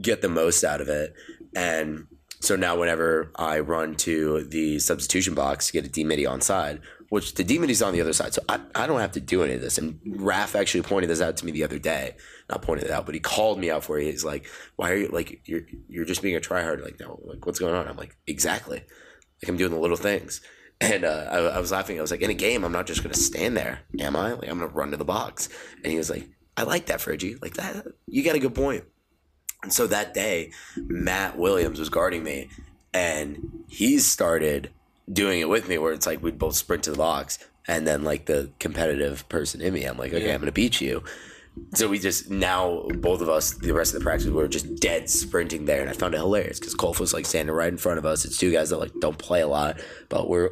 get the most out of it, and so now whenever I run to the substitution box to get a D-middie on side, which the D-middie's on the other side, so I, I don't have to do any of this. And Raf actually pointed this out to me the other day. Not pointed it out, but he called me out for it. He's like, "Why are you like you're you're just being a tryhard?" Like, no, like what's going on? I'm like, exactly. Like I'm doing the little things. And uh, I, I was laughing. I was like, in a game, I'm not just gonna stand there, am I? Like I'm gonna run to the box. And he was like, I like that, Fridgie. Like that, you got a good point. And so that day, Matt Williams was guarding me, and he started doing it with me, where it's like we'd both sprint to the box, and then like the competitive person in me, I'm like, okay, Yeah. I'm gonna beat you. So we just now both of us, the rest of the practice, we were just dead sprinting there, and I found it hilarious because Colf was like standing right in front of us. It's two guys that like don't play a lot, but we're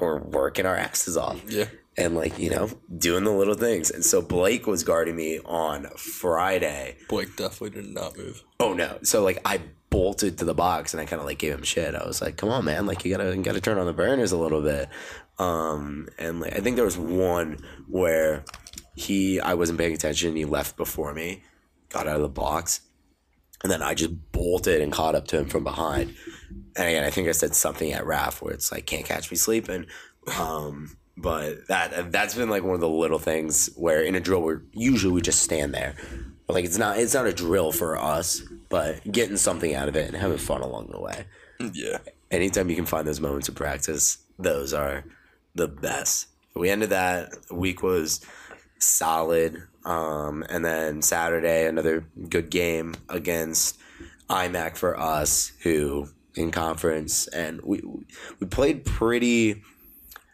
we're working our asses off Yeah. and like you know doing the little things. And so Blake was guarding me on Friday. Blake definitely did not move. Oh no! So like I bolted to the box and I kind of like gave him shit. I was like, "Come on, man! Like you gotta you gotta turn on the burners a little bit." Um, and like, I think there was one where he I wasn't paying attention. and He left before me, got out of the box, and then I just bolted and caught up to him from behind. And again, I think I said something at Raf where it's like, "Can't catch me sleeping." Um, but that that's been like one of the little things where in a drill where usually we just stand there. But like it's not it's not a drill for us, but getting something out of it and having fun along the way. Yeah. Anytime you can find those moments of practice, those are the best. We ended that week was solid. Um, and then Saturday, another good game against Immac for us, who in conference, and we we played pretty.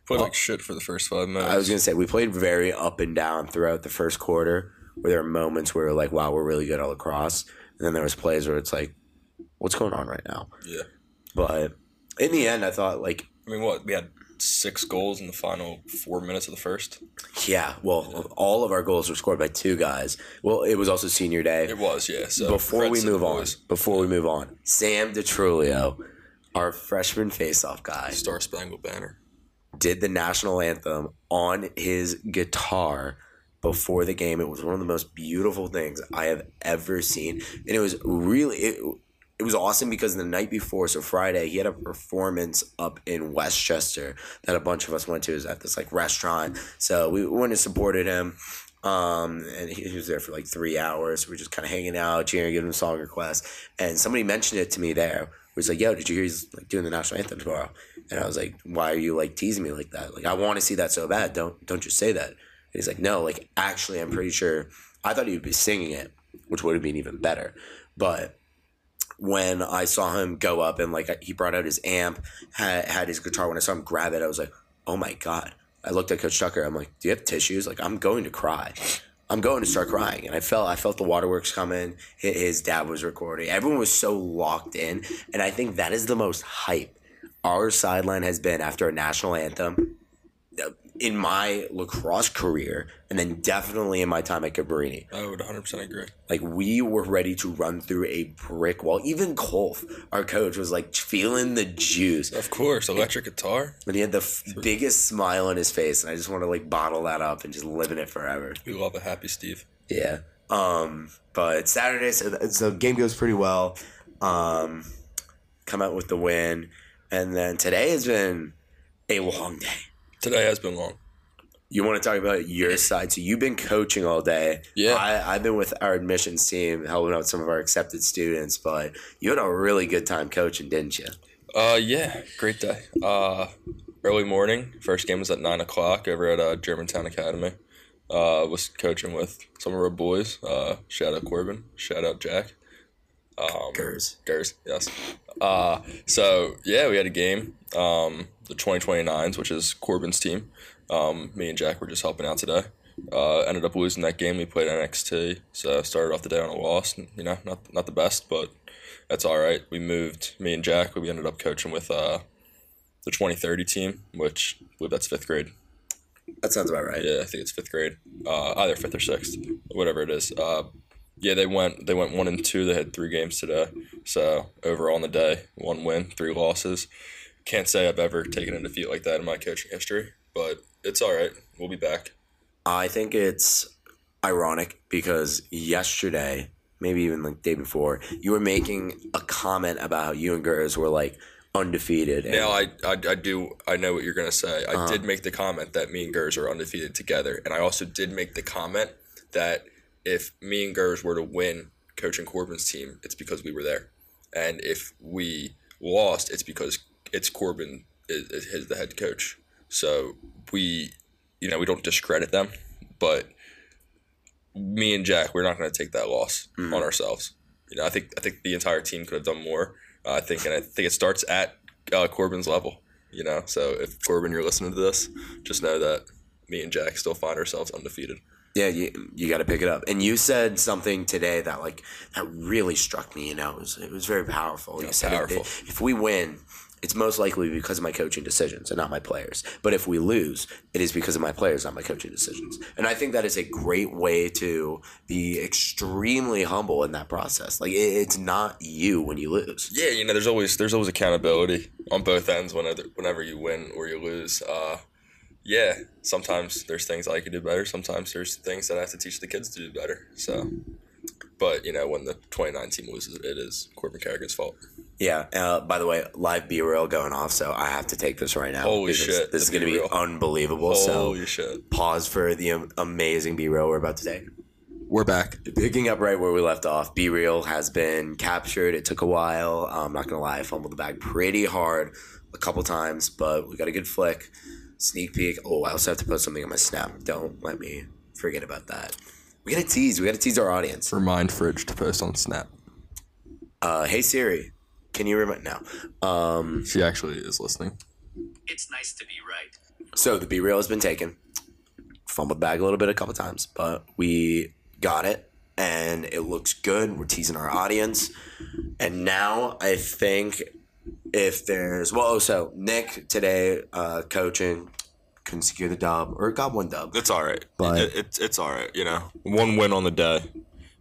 Played like shit for the first five minutes. I was gonna say we played very up and down throughout the first quarter. Where there were moments where we like, wow, we're really good all across, and then there was plays where it's like, what's going on right now? yeah. But in the end, I thought like, I mean, what we had six goals in the final four minutes of the first. yeah, well, all of our goals were scored by two guys. Well, it was also senior day. It was, yeah. So before Fred we move on, before we move on, Sam DeTrulio, our freshman faceoff guy, Star Spangled Banner. did the national anthem on his guitar before the game. It was one of the most beautiful things I have ever seen, and it was really it, it was awesome because the night before, so Friday, he had a performance up in Westchester that a bunch of us went to. Was at this like restaurant, so we went and supported him. Um, and he, he was there for like three hours. We were just kind of hanging out, cheering, giving him song requests. And somebody mentioned it to me there. Where he's like, "Yo, did you hear he's like doing the national anthem tomorrow?" And I was like, "Why are you like teasing me like that? Like, I want to see that so bad. Don't don't just say that." And he's like, "No, like actually, I'm pretty sure. I thought he would be singing it, which would have been even better, but." When I saw him go up and like he brought out his amp, had, had his guitar. When I saw him grab it, I was like, "Oh my god!" I looked at Coach Tucker. I'm like, "Do you have tissues?" Like, I'm going to cry. I'm going to start crying, and I felt I felt the waterworks coming. His, his dad was recording. Everyone was so locked in, and I think that is the most hype our sideline has been after a national anthem in my lacrosse career, and then definitely in my time at Cabrini. I would 100% agree. Like we were ready to run through a brick wall. Even Kolf, our coach, was like feeling the juice, Of course, electric guitar. and he had the f- biggest smile on his face. And I just want to like bottle that up and just live in it forever. We love a happy Steve. Yeah. Um. But Saturday, so, so the game goes pretty well. Um, come out with the win, and then today has been a long day. Today has been long. You want to talk about your side? So you've been coaching all day. Yeah. I, I've been with our admissions team helping out some of our accepted students, but you had a really good time coaching, didn't you? Uh, yeah, great day. Uh, early morning. First game was at nine o'clock over at uh, Germantown Academy. Uh, was coaching with some of our boys. Uh, shout out Corbin. Shout out Jack. Um, Gers. Gers, yes. Uh, so yeah, we had a game. Um, the 2029s, which is Corbin's team. Um, me and Jack were just helping out today. Uh, ended up losing that game. We played NXT, so started off the day on a loss. You know, not not the best, but that's all right. We moved. Me and Jack. We ended up coaching with uh, the 2030 team, which I believe that's fifth grade. That sounds about right. Yeah, I think it's fifth grade. Uh, either fifth or sixth, whatever it is. Uh, yeah, they went they went one and two. They had three games today. So overall on the day, one win, three losses. Can't say I've ever taken a defeat like that in my coaching history, but it's all right. We'll be back. I think it's ironic because yesterday, maybe even like the day before, you were making a comment about how you and Gers were like undefeated. And Now I, I I do I know what you're gonna say. I uh-huh. did make the comment that me and Gers are undefeated together, and I also did make the comment that if me and Gers were to win coaching Corbin's team, it's because we were there, and if we lost, it's because it's Corbin is, is the head coach. So we, you know, we don't discredit them, but me and Jack, we're not going to take that loss on ourselves. You know, I think I think the entire team could have done more. Uh, I think, and I think it starts at uh, Corbin's level. You know, so if Corbin, you're listening to this, just know that me and Jack still find ourselves undefeated. Yeah, you, you got to pick it up. And you said something today that like that really struck me. You know, it was it was very powerful. You said powerful. If, if we win, it's most likely because of my coaching decisions and not my players. But if we lose, it is because of my players, not my coaching decisions. And I think that is a great way to be extremely humble in that process. Like it, it's not you when you lose. Yeah, you know, there's always there's always accountability on both ends whenever whenever you win or you lose. Uh, yeah, sometimes there's things I can do better. Sometimes there's things that I have to teach the kids to do better. So, but you know, when the 29 team loses, it is Corbin Carrigan's fault. Yeah. Uh, by the way, live BeReal going off, so I have to take this right now. Holy shit, This is going to be BeReal. unbelievable. so Holy shit! pause for the am- amazing BeReal we're about to take. We're back. Picking up right where we left off, BeReal has been captured. It took a while. I'm not gonna lie, I fumbled the bag pretty hard a couple times, but we got a good flick. Sneak peek. Oh, I also have to post something on my snap. Don't let me forget about that. We gotta tease. We gotta tease our audience. Remind Fridge to post on Snap. Uh, hey Siri, can you remind now? Um, She actually is listening. It's nice to be right. so the BeReal has been taken. Fumbled bag a little bit a couple times, but we got it and it looks good. We're teasing our audience. And now I think if there's well, oh, so Nick today uh, coaching couldn't secure the dub or got one dub. It's all right. But- It- it's it's all right. You know, one win on the day,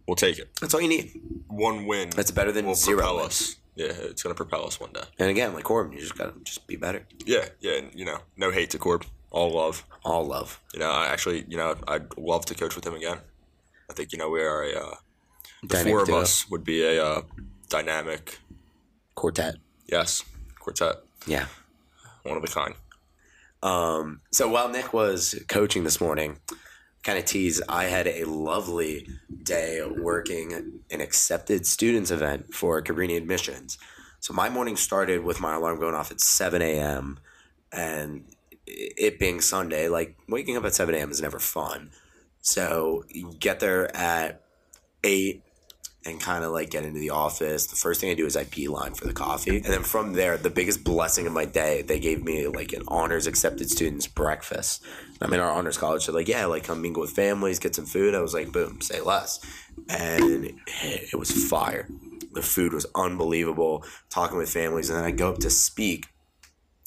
we'll take it. That's all you need. One win. That's better than will zero propel wins. us. Yeah, it's gonna propel us one day. And again, like Corbin, you just gotta just be better. Yeah, yeah. And, you know, no hate to Corb. All love. All love. You know, I actually, you know, I'd love to coach with him again. I think you know we are a uh, the Dynamic four of duo. us would be a uh, dynamic. Quartet. Yes, quartet, Yeah. one of a kind. Um, so while Nick was coaching this morning, kind of tease, I had a lovely day working an accepted students event for Cabrini Admissions. So my morning started with my alarm going off at 7 a.m. and it being Sunday, like waking up at 7 a.m. is never fun. So get there at 8 and kind of like get into the office. The first thing I do is I beeline for the coffee. And then from there, the biggest blessing of my day, they gave me like an honors accepted students breakfast. I'm in our honors college. So like, yeah, like come mingle with families, get some food. I was like, boom, say less. And it was fire. The food was unbelievable. Talking with families. And then I go up to speak.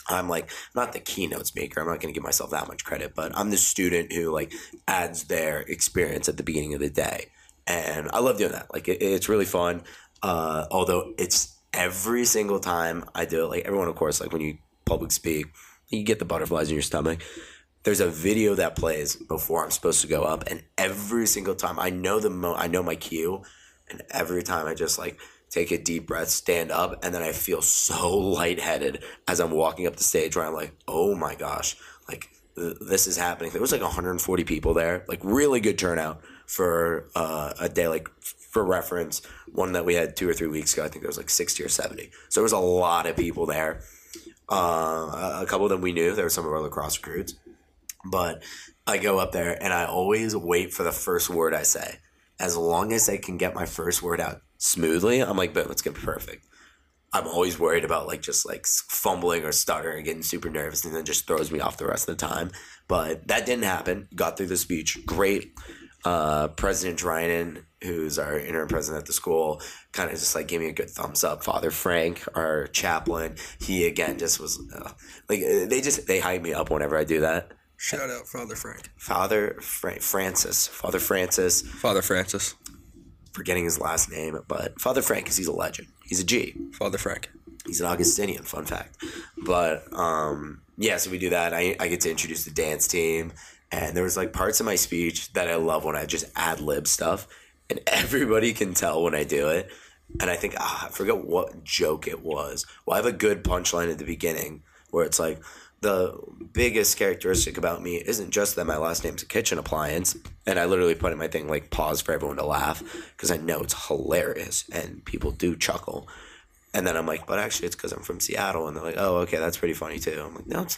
I'm like not the keynote speaker. I'm not going to give myself that much credit, but I'm the student who like adds their experience at the beginning of the day and I love doing that. Like it, it's really fun. Uh, although it's every single time I do it, like everyone, of course, like when you public speak, you get the butterflies in your stomach. There's a video that plays before I'm supposed to go up, and every single time I know the mo, I know my cue, and every time I just like take a deep breath, stand up, and then I feel so lightheaded as I'm walking up the stage where I'm like, oh my gosh, like this is happening. There was like 140 people there, like really good turnout for uh, a day. Like for reference, one that we had two or three weeks ago, I think there was like 60 or 70. So there was a lot of people there. Uh, a couple of them we knew. There were some of our lacrosse recruits, but I go up there and I always wait for the first word I say. As long as I can get my first word out smoothly, I'm like, boom, it's gonna be perfect. I'm always worried about like just like fumbling or stuttering, getting super nervous, and then just throws me off the rest of the time. But that didn't happen. Got through the speech. Great uh, President Drinan, who's our interim president at the school, kind of just like gave me a good thumbs up. Father Frank, our chaplain, he again just was uh, like they just they hype me up whenever I do that. Shout out Father Frank. Father Fra- Francis, Father Francis, Father Francis. Forgetting his last name, but Father Frank, because he's a legend. He's a G. Father Frank. He's an Augustinian, fun fact. But um, yeah, so we do that. I, I get to introduce the dance team and there was like parts of my speech that I love when I just ad lib stuff, and everybody can tell when I do it. And I think ah, I forget what joke it was. Well, I have a good punchline at the beginning where it's like the biggest characteristic about me isn't just that my last name's a kitchen appliance, and I literally put in my thing like pause for everyone to laugh because I know it's hilarious and people do chuckle. And then I'm like, but actually, it's because I'm from Seattle, and they're like, oh, okay, that's pretty funny too. I'm like, no, it's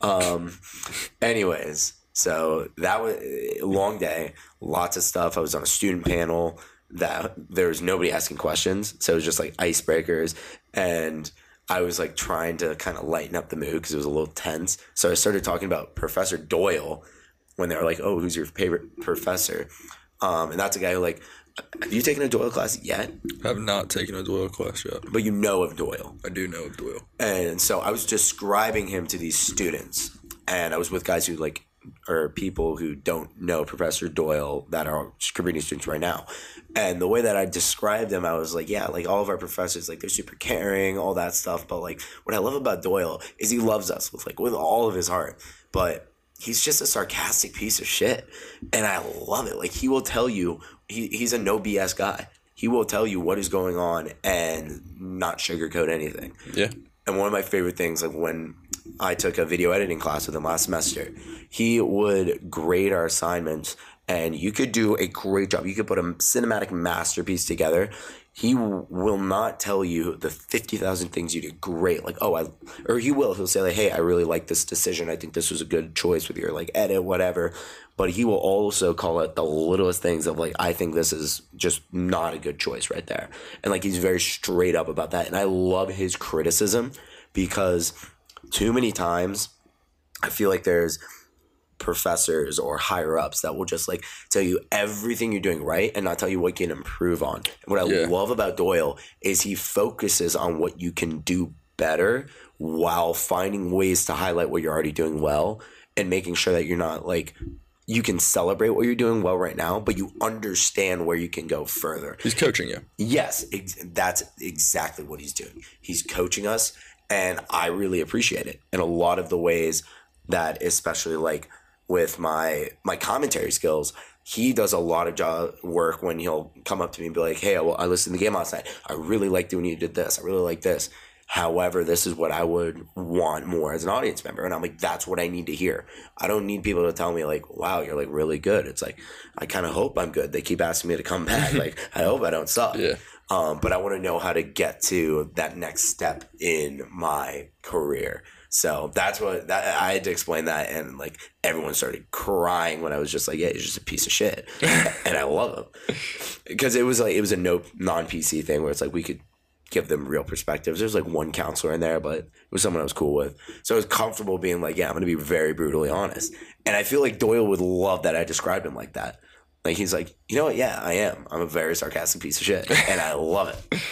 not. Um, anyways, so that was a long day, lots of stuff. I was on a student panel that there was nobody asking questions. So it was just like icebreakers. And I was like trying to kind of lighten up the mood because it was a little tense. So I started talking about Professor Doyle when they were like, oh, who's your favorite professor? Um, and that's a guy who like, have you taken a Doyle class yet? I have not taken a Doyle class yet. But you know of Doyle. I do know of Doyle. And so I was describing him to these students. And I was with guys who like or people who don't know Professor Doyle that are Cabrini students right now. And the way that I described them, I was like, yeah, like all of our professors, like they're super caring, all that stuff. But like what I love about Doyle is he loves us with like with all of his heart. But he's just a sarcastic piece of shit. And I love it. Like he will tell you he, he's a no BS guy. He will tell you what is going on and not sugarcoat anything. Yeah. And one of my favorite things, like when I took a video editing class with him last semester. He would grade our assignments, and you could do a great job. You could put a cinematic masterpiece together. He will not tell you the 50,000 things you did great. Like, oh, I, or he will. He'll say, like, hey, I really like this decision. I think this was a good choice with your, like, edit, whatever. But he will also call it the littlest things of, like, I think this is just not a good choice right there. And, like, he's very straight up about that. And I love his criticism because too many times I feel like there's professors or higher ups that will just like tell you everything you're doing right and not tell you what you can improve on. What I yeah. love about Doyle is he focuses on what you can do better while finding ways to highlight what you're already doing well and making sure that you're not like you can celebrate what you're doing well right now, but you understand where you can go further. He's coaching you. Yes, ex- that's exactly what he's doing. He's coaching us and I really appreciate it in a lot of the ways that, especially like with my my commentary skills, he does a lot of job work when he'll come up to me and be like, "Hey, well, I listened to the game last night. I really liked when you did this. I really like this." However, this is what I would want more as an audience member. And I'm like, that's what I need to hear. I don't need people to tell me like, wow, you're like really good. It's like, I kind of hope I'm good. They keep asking me to come back. like, I hope I don't suck. Yeah. Um, but I want to know how to get to that next step in my career. So that's what that I had to explain that, and like everyone started crying when I was just like, "Yeah, he's just a piece of shit," and I love him because it was like it was a no non PC thing where it's like we could give them real perspectives. There's like one counselor in there, but it was someone I was cool with, so I was comfortable being like, "Yeah, I'm going to be very brutally honest," and I feel like Doyle would love that I described him like that. Like he's like, you know what? Yeah, I am. I'm a very sarcastic piece of shit, and I love it.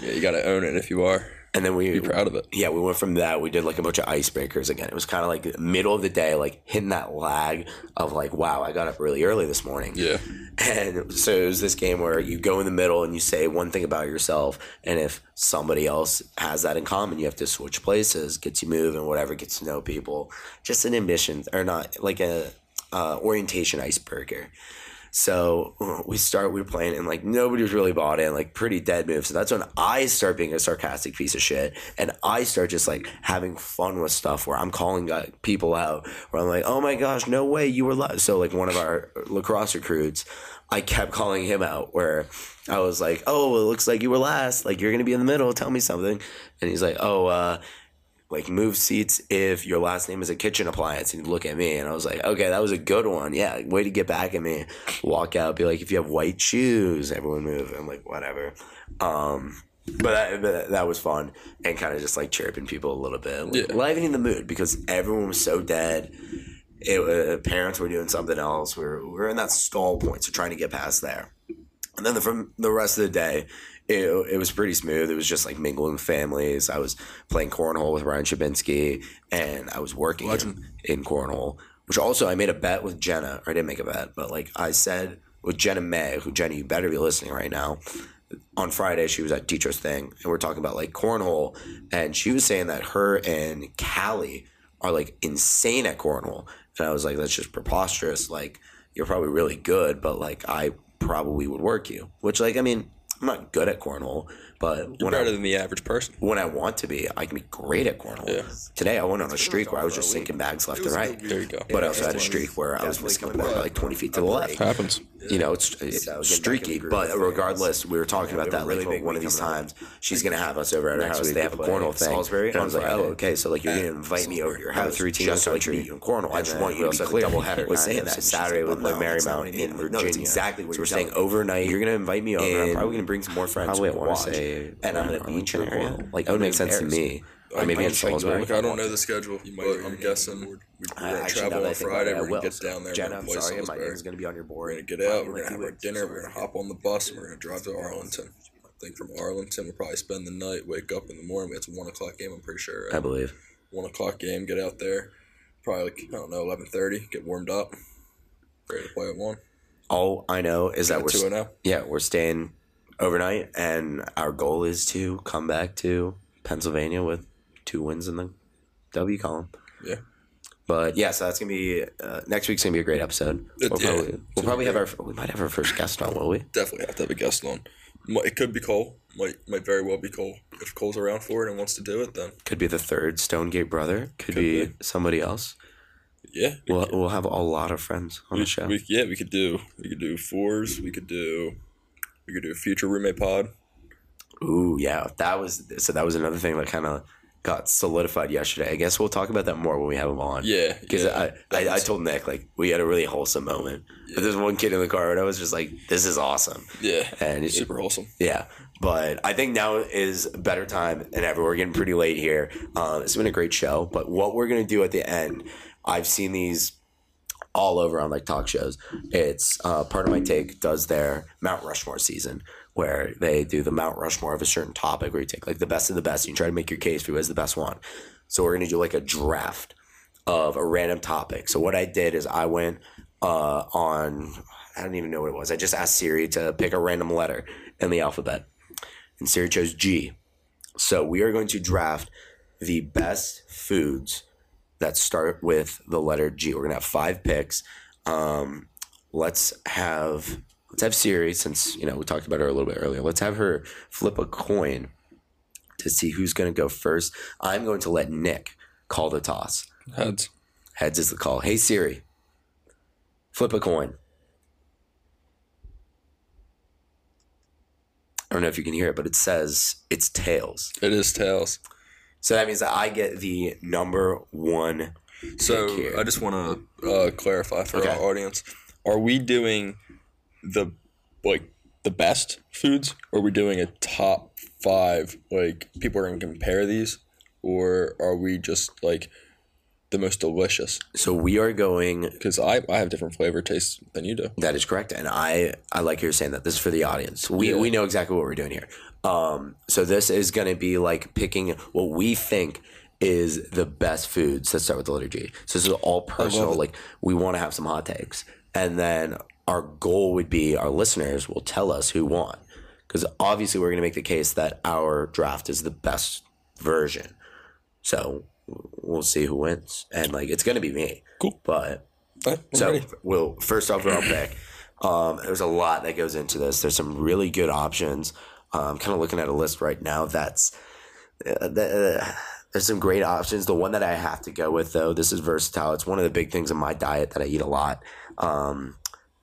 Yeah, you got to own it if you are. And then we Be proud of it. yeah, we went from that. We did like a bunch of icebreakers again. It was kind of like middle of the day, like hitting that lag of like, wow, I got up really early this morning. Yeah. And so it was this game where you go in the middle and you say one thing about yourself, and if somebody else has that in common, you have to switch places, gets you moving, whatever, gets to know people. Just an admission or not like a uh, orientation icebreaker. So we start, we were playing, and like nobody was really bought in, like pretty dead move. So that's when I start being a sarcastic piece of shit, and I start just like having fun with stuff where I'm calling uh, people out, where I'm like, oh my gosh, no way, you were last. So like one of our lacrosse recruits, I kept calling him out, where I was like, oh, it looks like you were last, like you're gonna be in the middle, tell me something, and he's like, oh, uh like move seats if your last name is a kitchen appliance and you look at me and I was like, okay, that was a good one. Yeah, way to get back at me. Walk out, be like, if you have white shoes, everyone move. I'm like, whatever. Um, but that, but that was fun and kind of just like chirping people a little bit, like, Yeah. livening the mood because everyone was so dead. It, uh, parents were doing something else. We were, we were in that stall point, so trying to get past there. And then the, from the rest of the day, it, it was pretty smooth. It was just like mingling with families. I was playing cornhole with Ryan Shabinsky, and I was working in, in cornhole. Which also I made a bet with Jenna, or I didn't make a bet, but like I said with Jenna May, who Jenny, you better be listening right now. On Friday, she was at Teacher's Thing, and we're talking about like cornhole, and she was saying that her and Callie are like insane at cornhole, and I was like, that's just preposterous. Like you're probably really good, but like I probably would work you. Which like I mean, I'm not good at cornhole, but You're when I better than the average person. when I want to be, I can be great at cornhole. Yeah. Today I went on a streak where I was just sinking bags left and right. There you go. But I also had a streak where I was missing the ball by like 20 feet to the left. Happens. You know, it's, it's streaky, but regardless, we were talking about that like one of these times. She's gonna have us over at her house. They have a cornhole thing, and I was like, oh, okay, so like you're gonna invite me over to your house three just so I can meet you in cornhole. I just want you to be clear. We're saying that Saturday we play Marymount in Virginia. exactly what so we're saying overnight. You're gonna invite me over. I'm probably gonna bring some more friends. Probably want to say, and I'm gonna in area. Like that would make sense to me. Or maybe in Salisbury. Look, I don't know the schedule, but I'm guessing we're, we're gonna travel on Friday. about We're gonna get So, down there. Jenna, we're I'm gonna play sorry, my Salisbury. name is gonna be on your board. We're board. gonna get out. We're gonna have our dinner. We're gonna hop on the bus. and We're gonna drive to Arlington. I think from Arlington we'll probably spend the night. Wake up in the morning. It's a one o'clock game. I'm pretty sure. I uh, believe. One o'clock game. Get out there. Probably like, I don't know eleven thirty. Get warmed up. Ready to play at one. All I know is that we're two and oh. yeah we're staying overnight, and our goal is to come back to Pennsylvania with two wins in the W column. Yeah. But yeah, so that's gonna be uh, next week's gonna be a great episode. We'll yeah, probably, we'll probably have our we might have our first guest on, will we? Definitely have to have a guest on. It could be Cole. Might might very well be Cole. If Cole's around for it and wants to do it, then Could be the third Stonegate brother. Could, Could be, be. somebody else. yeah. We'll we'll have a lot of friends on We, the show. we- yeah, we could do we could do fours. We could do we could do a future roommate pod. Ooh, yeah, that was so. That was another thing that kind of got solidified yesterday. I guess we'll talk about that more when we have him on. Yeah, because yeah. I, I I told Nick like we had a really wholesome moment. But there's one kid in the car, and I was just like, "This is awesome." Yeah, And it- super wholesome. Yeah, but I think now is a better time than ever. We're getting pretty late here. Um, it's been a great show, but what we're gonna do at the end, I've seen these all over on like talk shows. It's uh, Pardon My Take does their Mount Rushmore season where they do the Mount Rushmore of a certain topic where you take like the best of the best and you try to make your case for who has the best one. So we're gonna do like a draft of a random topic. So what I did is I went uh, on I don't even know what it was. I just asked Siri to pick a random letter in the alphabet, and Siri chose G. So we are going to draft the best foods that start with the letter G. We're gonna have five picks. Um, let's have let's have Siri since you know we talked about her a little bit earlier. Let's have her flip a coin to see who's going to go first. I'm going to let Nick call the toss. Heads. Heads is the call. Hey Siri, flip a coin. I don't know if you can hear it, but it says it's tails. It is tails. So that means that I get the number one. So. I just want to uh, clarify for Okay. our audience: Are we doing the like the best foods, or are we doing a top five? Like people are going to compare these, or are we just like the most delicious? So we are going. Because I, I have different flavor tastes than you do. That is correct, and I I like you're saying that. This is for the audience. We Yeah. we know exactly what we're doing here. Um, so this is going to be like picking what we think is the best foods that start with the letter G. So this is all personal. Like we want to have some hot takes, and then our goal would be our listeners will tell us who won, because obviously we're going to make the case that our draft is the best version. So we'll see who wins, and like it's going to be me. Cool. But right, so, ready. well, first off, I'll pick. Um, there's a lot that goes into this. There's some really good options. Um, I'm kind of looking at a list right now. That's uh, the, uh, there's some great options. The one that I have to go with, though, this is versatile. It's one of the big things in my diet that I eat a lot. Um,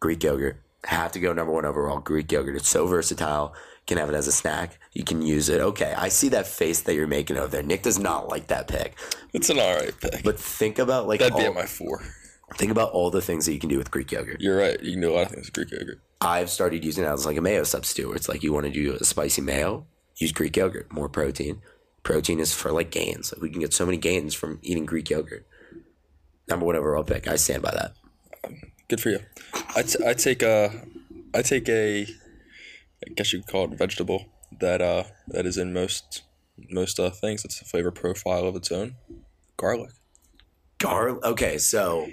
Greek yogurt. Have to go number one overall. Greek yogurt. It's so versatile. Can have it as a snack. You can use it. Okay, I see that face that you're making over there. Nick does not like that pick. It's an all right pick. But think about like That'd be at my four. think about all the things that you can do with Greek yogurt. You're right. You can do a lot of things with Greek yogurt. I've started using it as like a mayo substitute. Where it's like you want to do a spicy mayo, use Greek yogurt, more protein. Protein is for like gains. Like we can get so many gains from eating Greek yogurt. Number one overall pick. I stand by that. Good for you. I t- I take a I take a I guess you could call it vegetable that uh that is in most most uh things. It's a flavor profile of its own. Garlic. Garlic. Okay, so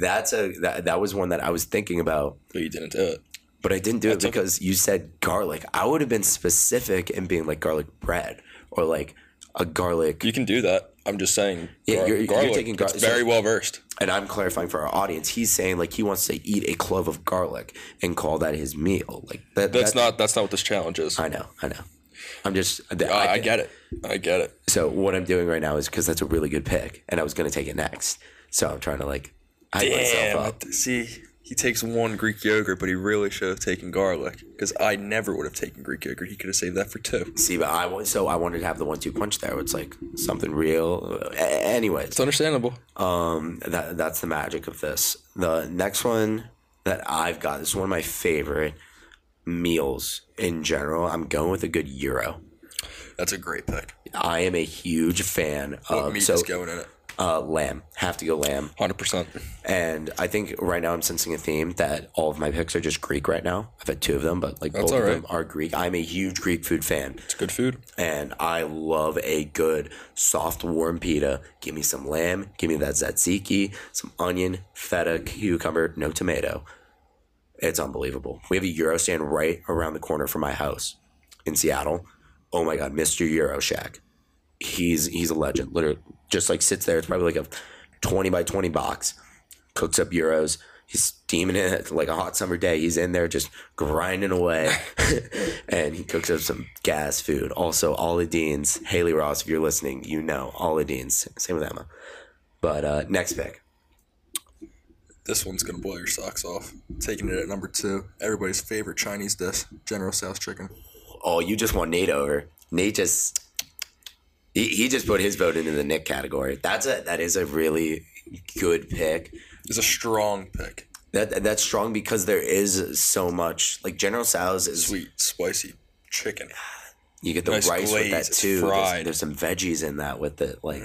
that's a that, that was one that I was thinking about, But you didn't do it. but I didn't do it That's okay. because you said garlic. I would have been specific in being like garlic bread or like a garlic. You can do that. I'm just saying. Yeah, you're- you're garlic. taking gar- it's very so- well versed. and I'm clarifying for our audience. He's saying like he wants to eat a clove of garlic and call that his meal. Like that. That's that- not that's not what this challenge is. I, I know. I know. I'm just. I, I, get it. I get it. So what I'm doing right now is because that's a really good pick, and I was going to take it next. So I'm trying to like hype myself Damn. up. See, he takes one Greek yogurt, but he really should have taken garlic. Because I never would have taken Greek yogurt. He could have saved that for two. See, but I so I wanted to have the one-two punch there. It's like something real. A- anyways, It's understandable. um, that that's the magic of this. The next one that I've got this is one of my favorite meals in general. I'm going with a good gyro. That's a great pick. I am a huge fan What of meat so is going in it? Uh, lamb. Have to go lamb. Hundred percent. And I think right now I'm sensing a theme that all of my picks are just Greek right now. I've had two of them, but like That's both of them are Greek. I'm a huge Greek food fan, It's good food. and I love a good soft warm pita. Give me some lamb, give me that tzatziki, some onion, feta, cucumber, no tomato. It's unbelievable. We have a Gyro stand right around the corner from my house in Seattle. Oh my god, Mr. Gyro Shack. He's he's a legend. Literally, just like sits there. It's probably like a twenty by twenty box. Cooks up gyros. He's steaming it like a hot summer day. He's in there just grinding away, and he cooks up some gas food. Also, Ollie Deans, Haley Ross. If you're listening, you know Ollie Deans. Same with Emma. But uh, next pick. This one's gonna blow your socks off. Taking it at number two. Everybody's favorite Chinese dish: General Tso's chicken. Oh, you just want Nate over. Nate just he, he just put his vote into the Nick category. That's a that is a really good pick. It's a strong pick. That that's strong because there is so much like General Tso's is Sweet, spicy chicken. you get the nice rice with that too. There's. Mm. there's some veggies in that with it. Like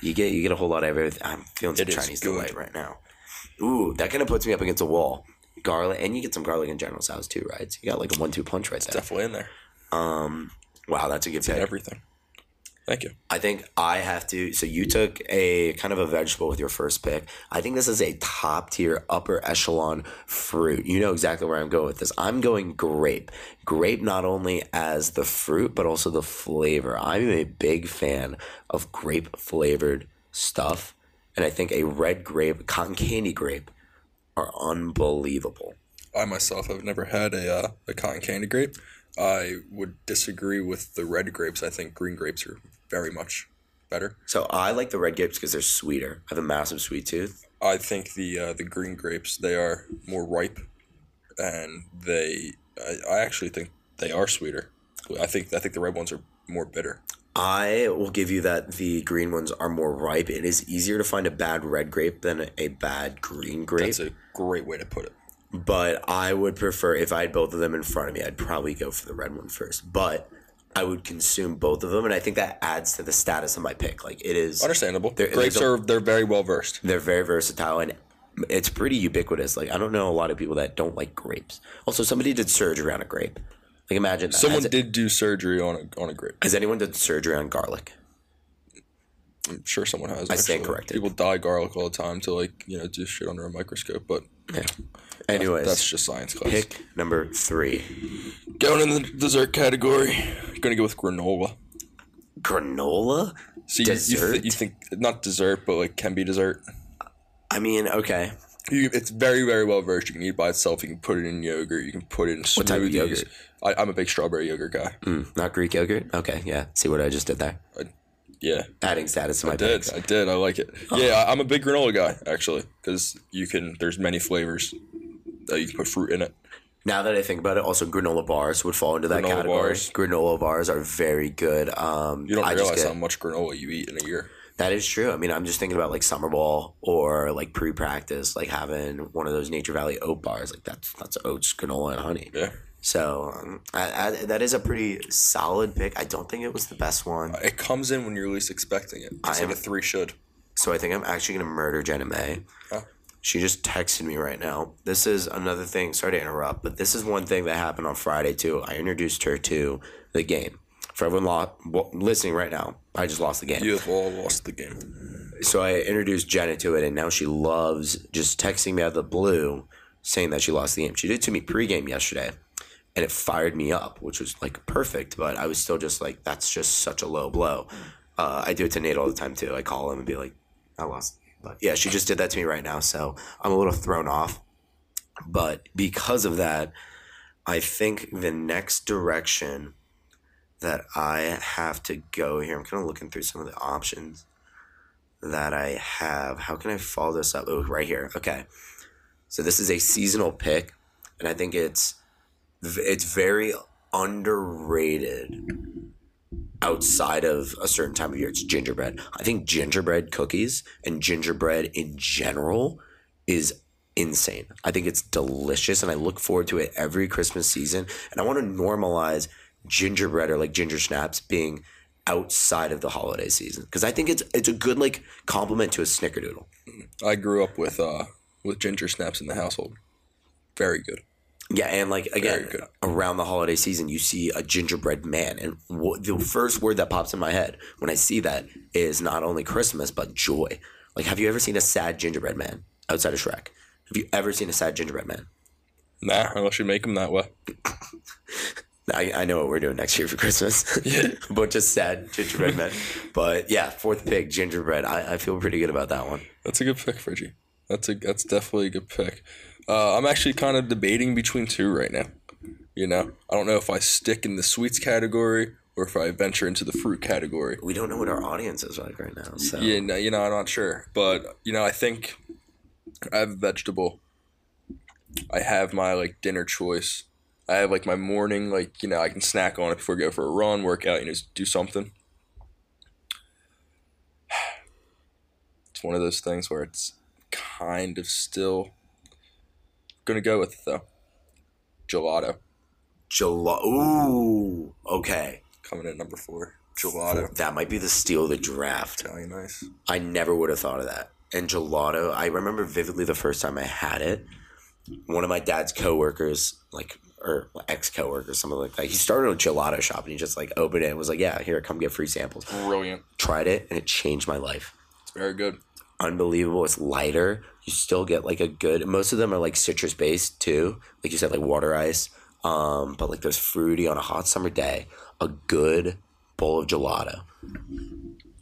you get you get a whole lot of everything. I'm feeling some It Chinese delight right now. Ooh, that kind of puts me up against a wall. Garlic and you get some garlic in General Tso's too, right? So you got like a one-two punch right there. Definitely in there. Um, wow, that's a good pick. Everything. Thank you. I think I have to. So you took a kind of a vegetable with your first pick. I think this is a top tier, upper echelon fruit. You know exactly where I'm going with this. I'm going grape. Grape not only as the fruit, but also the flavor. I'm a big fan of grape flavored stuff. And I think a red grape, cotton candy grape, are unbelievable. I myself have never had a uh, a cotton candy grape. I would disagree with the red grapes. I think green grapes are very much better. So I like the red grapes because they're sweeter. I have a massive sweet tooth. I think the uh, the green grapes they are more ripe, and they I, I actually think they are sweeter. I think I think the red ones are more bitter. I will give you that the green ones are more ripe. It is easier to find a bad red grape than a bad green grape. That's a great way to put it. but I would prefer if I had both of them in front of me, I'd probably go for the red one first. But I would consume both of them, and I think that adds to the status of my pick. Like it is, Understandable. They're- grapes they're- are they're very well versed. they're very versatile and it's pretty ubiquitous. Like I don't know a lot of people that don't like grapes. Also, somebody did surgery on a grape. Like imagine that. Someone has, did do surgery on a on a grape. has anyone done surgery on garlic? I'm sure someone has. I stand corrected. People dye garlic all the time to like you know do shit under a microscope, but Yeah. Anyways, that's just science class. pick number three. Going in the dessert category, gonna go with granola. Granola. See, you- you, Dessert? th- you think not dessert, but like can be dessert. I mean, okay. You, it's very very well versed. You can eat it by itself. You can put it in yogurt. You can put it in smoothies. What type of yogurt? I, I'm a big strawberry yogurt guy. Mm, not Greek yogurt. Okay, yeah. See what I just did there? Yeah, Adding status to my I did. I did. I like it. Yeah, I, I'm a big granola guy actually because you can. There's many flavors. Uh, you can put fruit in it. Now that I think about it, also granola bars would fall into that Granola category. bars. Granola bars are very good. Um, You don't I realize just how much granola you eat in a year. that is true. I mean, I'm just thinking about like summer ball or like pre-practice, like having one of those Nature Valley oat bars. Like that's that's oats, granola, and honey. Yeah, So um, I, I, that is a pretty solid pick. I don't think it was the best one. it comes in when you're least expecting it. It's I like a three should. So I think I'm actually gonna murder Jenna May. Oh. She just texted me right now. This is another thing. Sorry to interrupt, but this is one thing that happened on Friday too. I introduced her to the game. For everyone lo- listening right now, I just lost the game. You have all lost the game. So I introduced Jenna to it, and now she loves just texting me out of the blue, saying that she lost the game. She did it to me pregame yesterday, and it fired me up, which was like perfect. But I was still just like, that's just such a low blow. Uh, I do it to Nate all the time too. I call him and be like, I lost. But yeah, she just did that to me right now, so I'm a little thrown off. But because of that, I think the next direction that I have to go here, I'm kind of looking through some of the options that I have. How can I follow this up? Oh, right here. Okay. So this is a seasonal pick, and I think it's it's very underrated outside of a certain time of year. It's gingerbread. I think gingerbread cookies and gingerbread in general is insane. I think it's delicious, and I look forward to it every Christmas season. And I want to normalize gingerbread or like ginger snaps being outside of the holiday season because I think it's it's a good like compliment to a snickerdoodle. I grew up with uh with ginger snaps in the household. Very good. Yeah, and like again, around the holiday season, you see a gingerbread man, and wh- the first word that pops in my head when I see that is not only Christmas but joy. Like, have you ever seen a sad gingerbread man outside of Shrek? Have you ever seen a sad gingerbread man? Nah, unless you make them that way. I, I know what we're doing next year for Christmas. Yeah. a bunch of sad gingerbread men. But yeah, fourth pick, gingerbread. I, I feel pretty good about that one. That's a good pick, Fridgie. That's a that's definitely a good pick. Uh, I'm actually kind of debating between two right now. You know, I don't know if I stick in the sweets category or if I venture into the fruit category. We don't know what our audience is like right now. So Yeah, no, you know, I'm not sure, but you know, I think I have a vegetable. I have my like dinner choice. I have like my morning, like you know, I can snack on it before I go for a run, work out, you know, do something. It's one of those things where it's kind of still gonna go with it though. Gelato Gelato. Ooh, okay. coming in at number four. Gelato, That might be the steal of the draft. Italian ice. I never would have thought of that. And gelato, I remember vividly the first time I had it. One of my dad's coworkers, like or ex coworkers, something like that. He started a gelato shop and he just like opened it and was like, "Yeah, here, come get free samples." Brilliant. Tried it and it changed my life. It's very good. Unbelievable. It's lighter. You still get like a good. Most of them are like citrus based too, like you said, like water ice. Um, but like there's fruity on a hot summer day. A good bowl of gelato.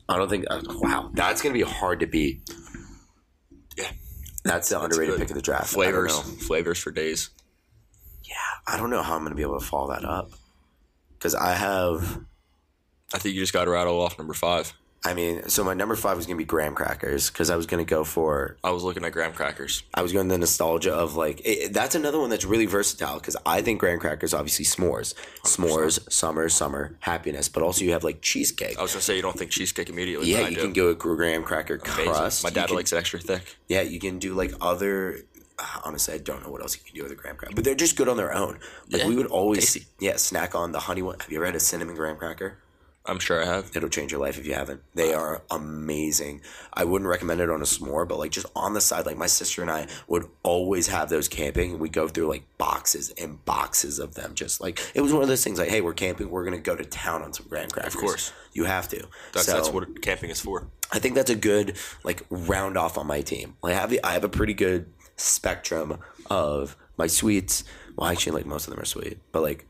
I don't think. Uh, wow, that's gonna be hard to beat. Yeah. That's the underrated good. pick of the draft. Flavors, I don't know. flavors for days. Yeah, I don't know how I'm gonna be able to follow that up. because I have. I think you just got to rattle off number five. I mean, so my number five was gonna be graham crackers because I was gonna go for I was looking at graham crackers. I was going the nostalgia of like it, that's another one that's really versatile because I think graham crackers obviously s'mores, s'mores, summer, summer, happiness, but also you have like cheesecake. I was gonna say you don't think cheesecake immediately. yeah, but I you do. can go with graham cracker Amazing. crust. My dad can- likes it extra thick. Yeah, you can do like other. Uh, honestly, I don't know what else you can do with a graham cracker, but they're just good on their own. Like Yeah, we would always, tasty. yeah, snack on the honey one. Have you ever had a cinnamon graham cracker? I'm sure I have. It'll change your life if you haven't. They are amazing. I wouldn't recommend it on a s'more, but like just on the side, like my sister and I would always have those camping. We go through like boxes and boxes of them. Just like it was one of those things. Like, hey, we're camping. We're gonna go to town on some graham crackers. Of course. you have to. That's So- that's what camping is for. I think that's a good like round off on my team. Like I have the, I have a pretty good spectrum of my sweets. Well, actually, like most of them are sweet, but like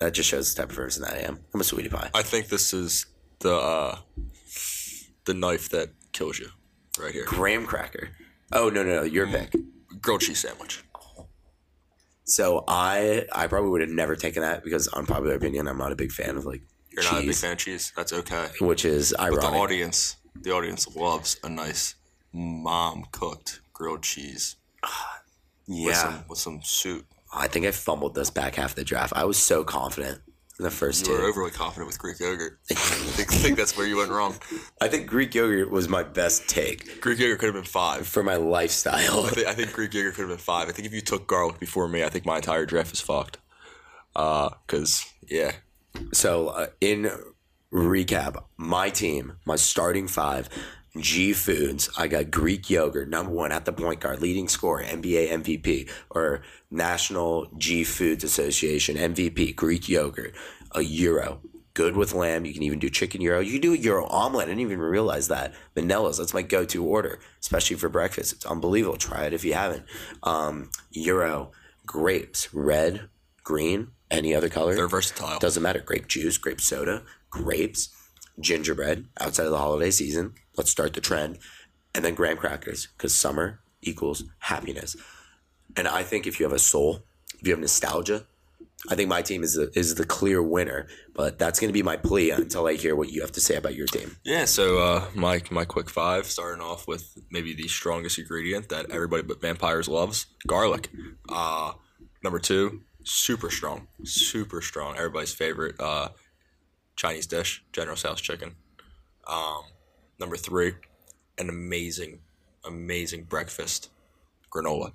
that just shows the type of person that I am. I'm a sweetie pie. I think this is the uh, the knife that kills you, right here. Graham cracker. Oh no no no, your pick. Grilled cheese sandwich. So I I probably would have never taken that because unpopular opinion, I'm not a big fan of like You're not a big cheese, fan of cheese. That's okay. which is But the ironic. audience, the audience loves a nice mom cooked grilled cheese with yeah, some with some soup. I think I fumbled this back half of the draft. I was so confident in the first You were two. overly confident with Greek yogurt. I think, I think that's where you went wrong. I think Greek yogurt was my best take Greek yogurt could have been five. for my lifestyle. I think, I think Greek yogurt could have been five. I think if you took garlic before me, I think my entire draft is fucked. Uh, cause yeah, So, uh, in recap, my team, my starting five, G Foods, I got Greek yogurt, number one at the point guard, leading scorer, NBA MVP, or National G Foods Association MVP, Greek yogurt, a gyro. Good with lamb. You can even do chicken gyro. You can do a gyro omelet. I didn't even realize that. Vanillas, that's my go to order, especially for breakfast. It's unbelievable. Try it if you haven't. Um, Gyro, grapes, red, green, any other color. they're versatile. Doesn't matter. Grape juice, grape soda, grapes, gingerbread outside of the holiday season. Let's start the trend. And then graham crackers because summer equals happiness. And I think if you have a soul, if you have nostalgia, I think my team is the, is the clear winner. But that's going to be my plea until I hear what you have to say about your team. Yeah, so uh, my my quick five, starting off with maybe the strongest ingredient that everybody but vampires loves, garlic. Uh, number two, super strong, super strong. Everybody's favorite uh, Chinese dish, General Tso's chicken. Um, number three, an amazing, amazing breakfast, granola.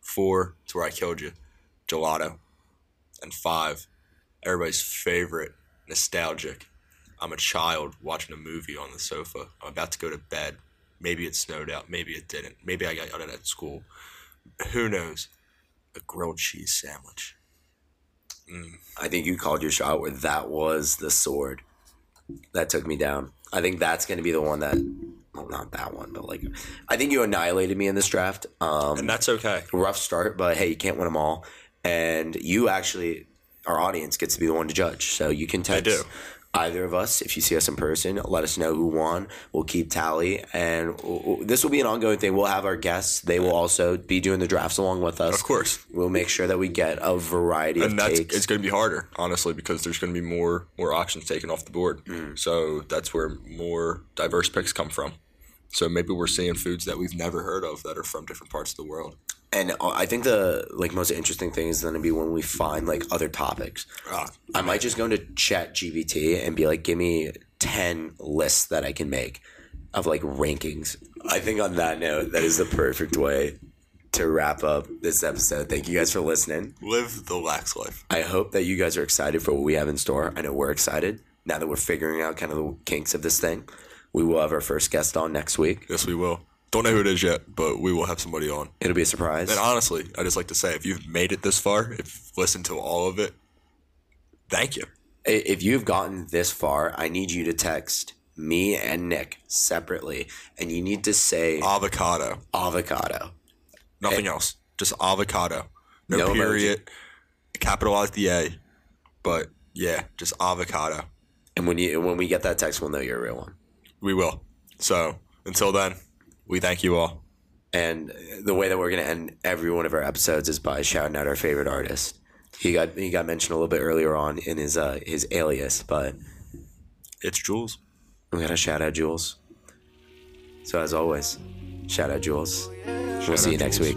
Four, it's where I killed you, gelato. And five, everybody's favorite, nostalgic. I'm a child watching a movie on the sofa. I'm about to go to bed. Maybe it snowed out. Maybe it didn't. Maybe I got yelled at school. Who knows? A grilled cheese sandwich. Mm. I think you called your shot where that was the sword that took me down. I think that's going to be the one that, well, not that one, but like, I think you annihilated me in this draft. Um, And that's okay. rough start, but hey, you can't win them all. And you actually, our audience gets to be the one to judge. So you can text I do. Either of us if you see us in person. Let us know who won. We'll keep tally, and this will be an ongoing thing. We'll have our guests. They will also be doing the drafts along with us. Of course. We'll make sure that we get a variety and of that's takes. it's going to be harder, honestly, because there's going to be more more options taken off the board. Mm. So that's where more diverse picks come from. So maybe we're seeing foods that we've never heard of that are from different parts of the world. And uh, I think the like most interesting thing is going to be when we find like other topics. Ah, I might just go into ChatGPT and be like, give me ten lists that I can make of like rankings. I think on that note, that is the perfect way to wrap up this episode. Thank you guys for listening. live the lax life. I hope that you guys are excited for what we have in store. I know we're excited now that we're figuring out kind of the kinks of this thing. We will have our first guest on next week. Yes, we will. Don't know who it is yet, but we will have somebody on. It'll be a surprise. And honestly, I just like to say, if you've made it this far, if you've listened to all of it, thank you. If you've gotten this far, I need you to text me and Nick separately, and you need to say Avocado, avocado. nothing eh. else, just avocado. No, No emoji. period. Capitalize the A, but yeah, just avocado. And when you when we get that text, we'll know you're a real one. We will. So until then, we thank you all. And the way that we're gonna end every one of our episodes is by shouting out our favorite artist. He got he got mentioned a little bit earlier on in his uh, his alias, but It's Jules. we gotta shout out Jules. So as always, shout out Jules. we'll see you out next week.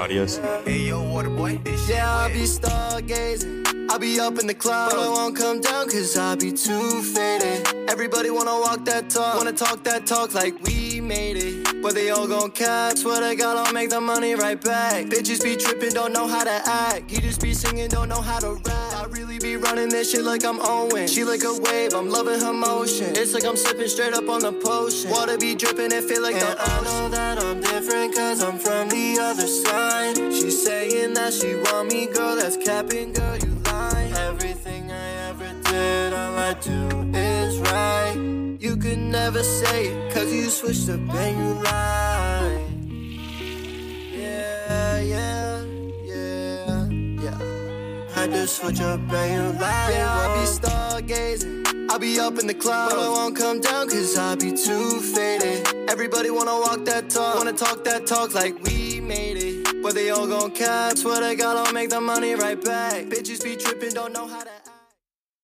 Adios. Hey yo, water boy. Yeah, I'll be stargazing. I'll be up in the clouds. But I won't come down cause I'll be too faded. Everybody wanna walk that talk. Wanna talk that talk like we made it. But they all gon' cap. Swear to God, I'll make the money right back. Bitches be tripping, don't know how to act. You just be singing, don't know how to rap. I really be running this shit like I'm Owen. She like a wave, I'm loving her motion. It's like I'm sipping straight up on the potion. Water be dripping, it feel like the ocean. I know that I'm different cause I'm from the other side. She's saying that she want me, girl, that's capping, girl, you lie. Everything I ever did, all I do is right. You could never say it, cause you switched up and you lie. Yeah, yeah, yeah, yeah. Had to switch up and you lie. Yeah, I be stargazing. I be up in the clouds. But I won't come down cause I be too faded. Everybody wanna walk that talk. Wanna talk that talk like we made it. But they all gon' cap. Swear to God, I'll make the money right back. Bitches be tripping, don't know how to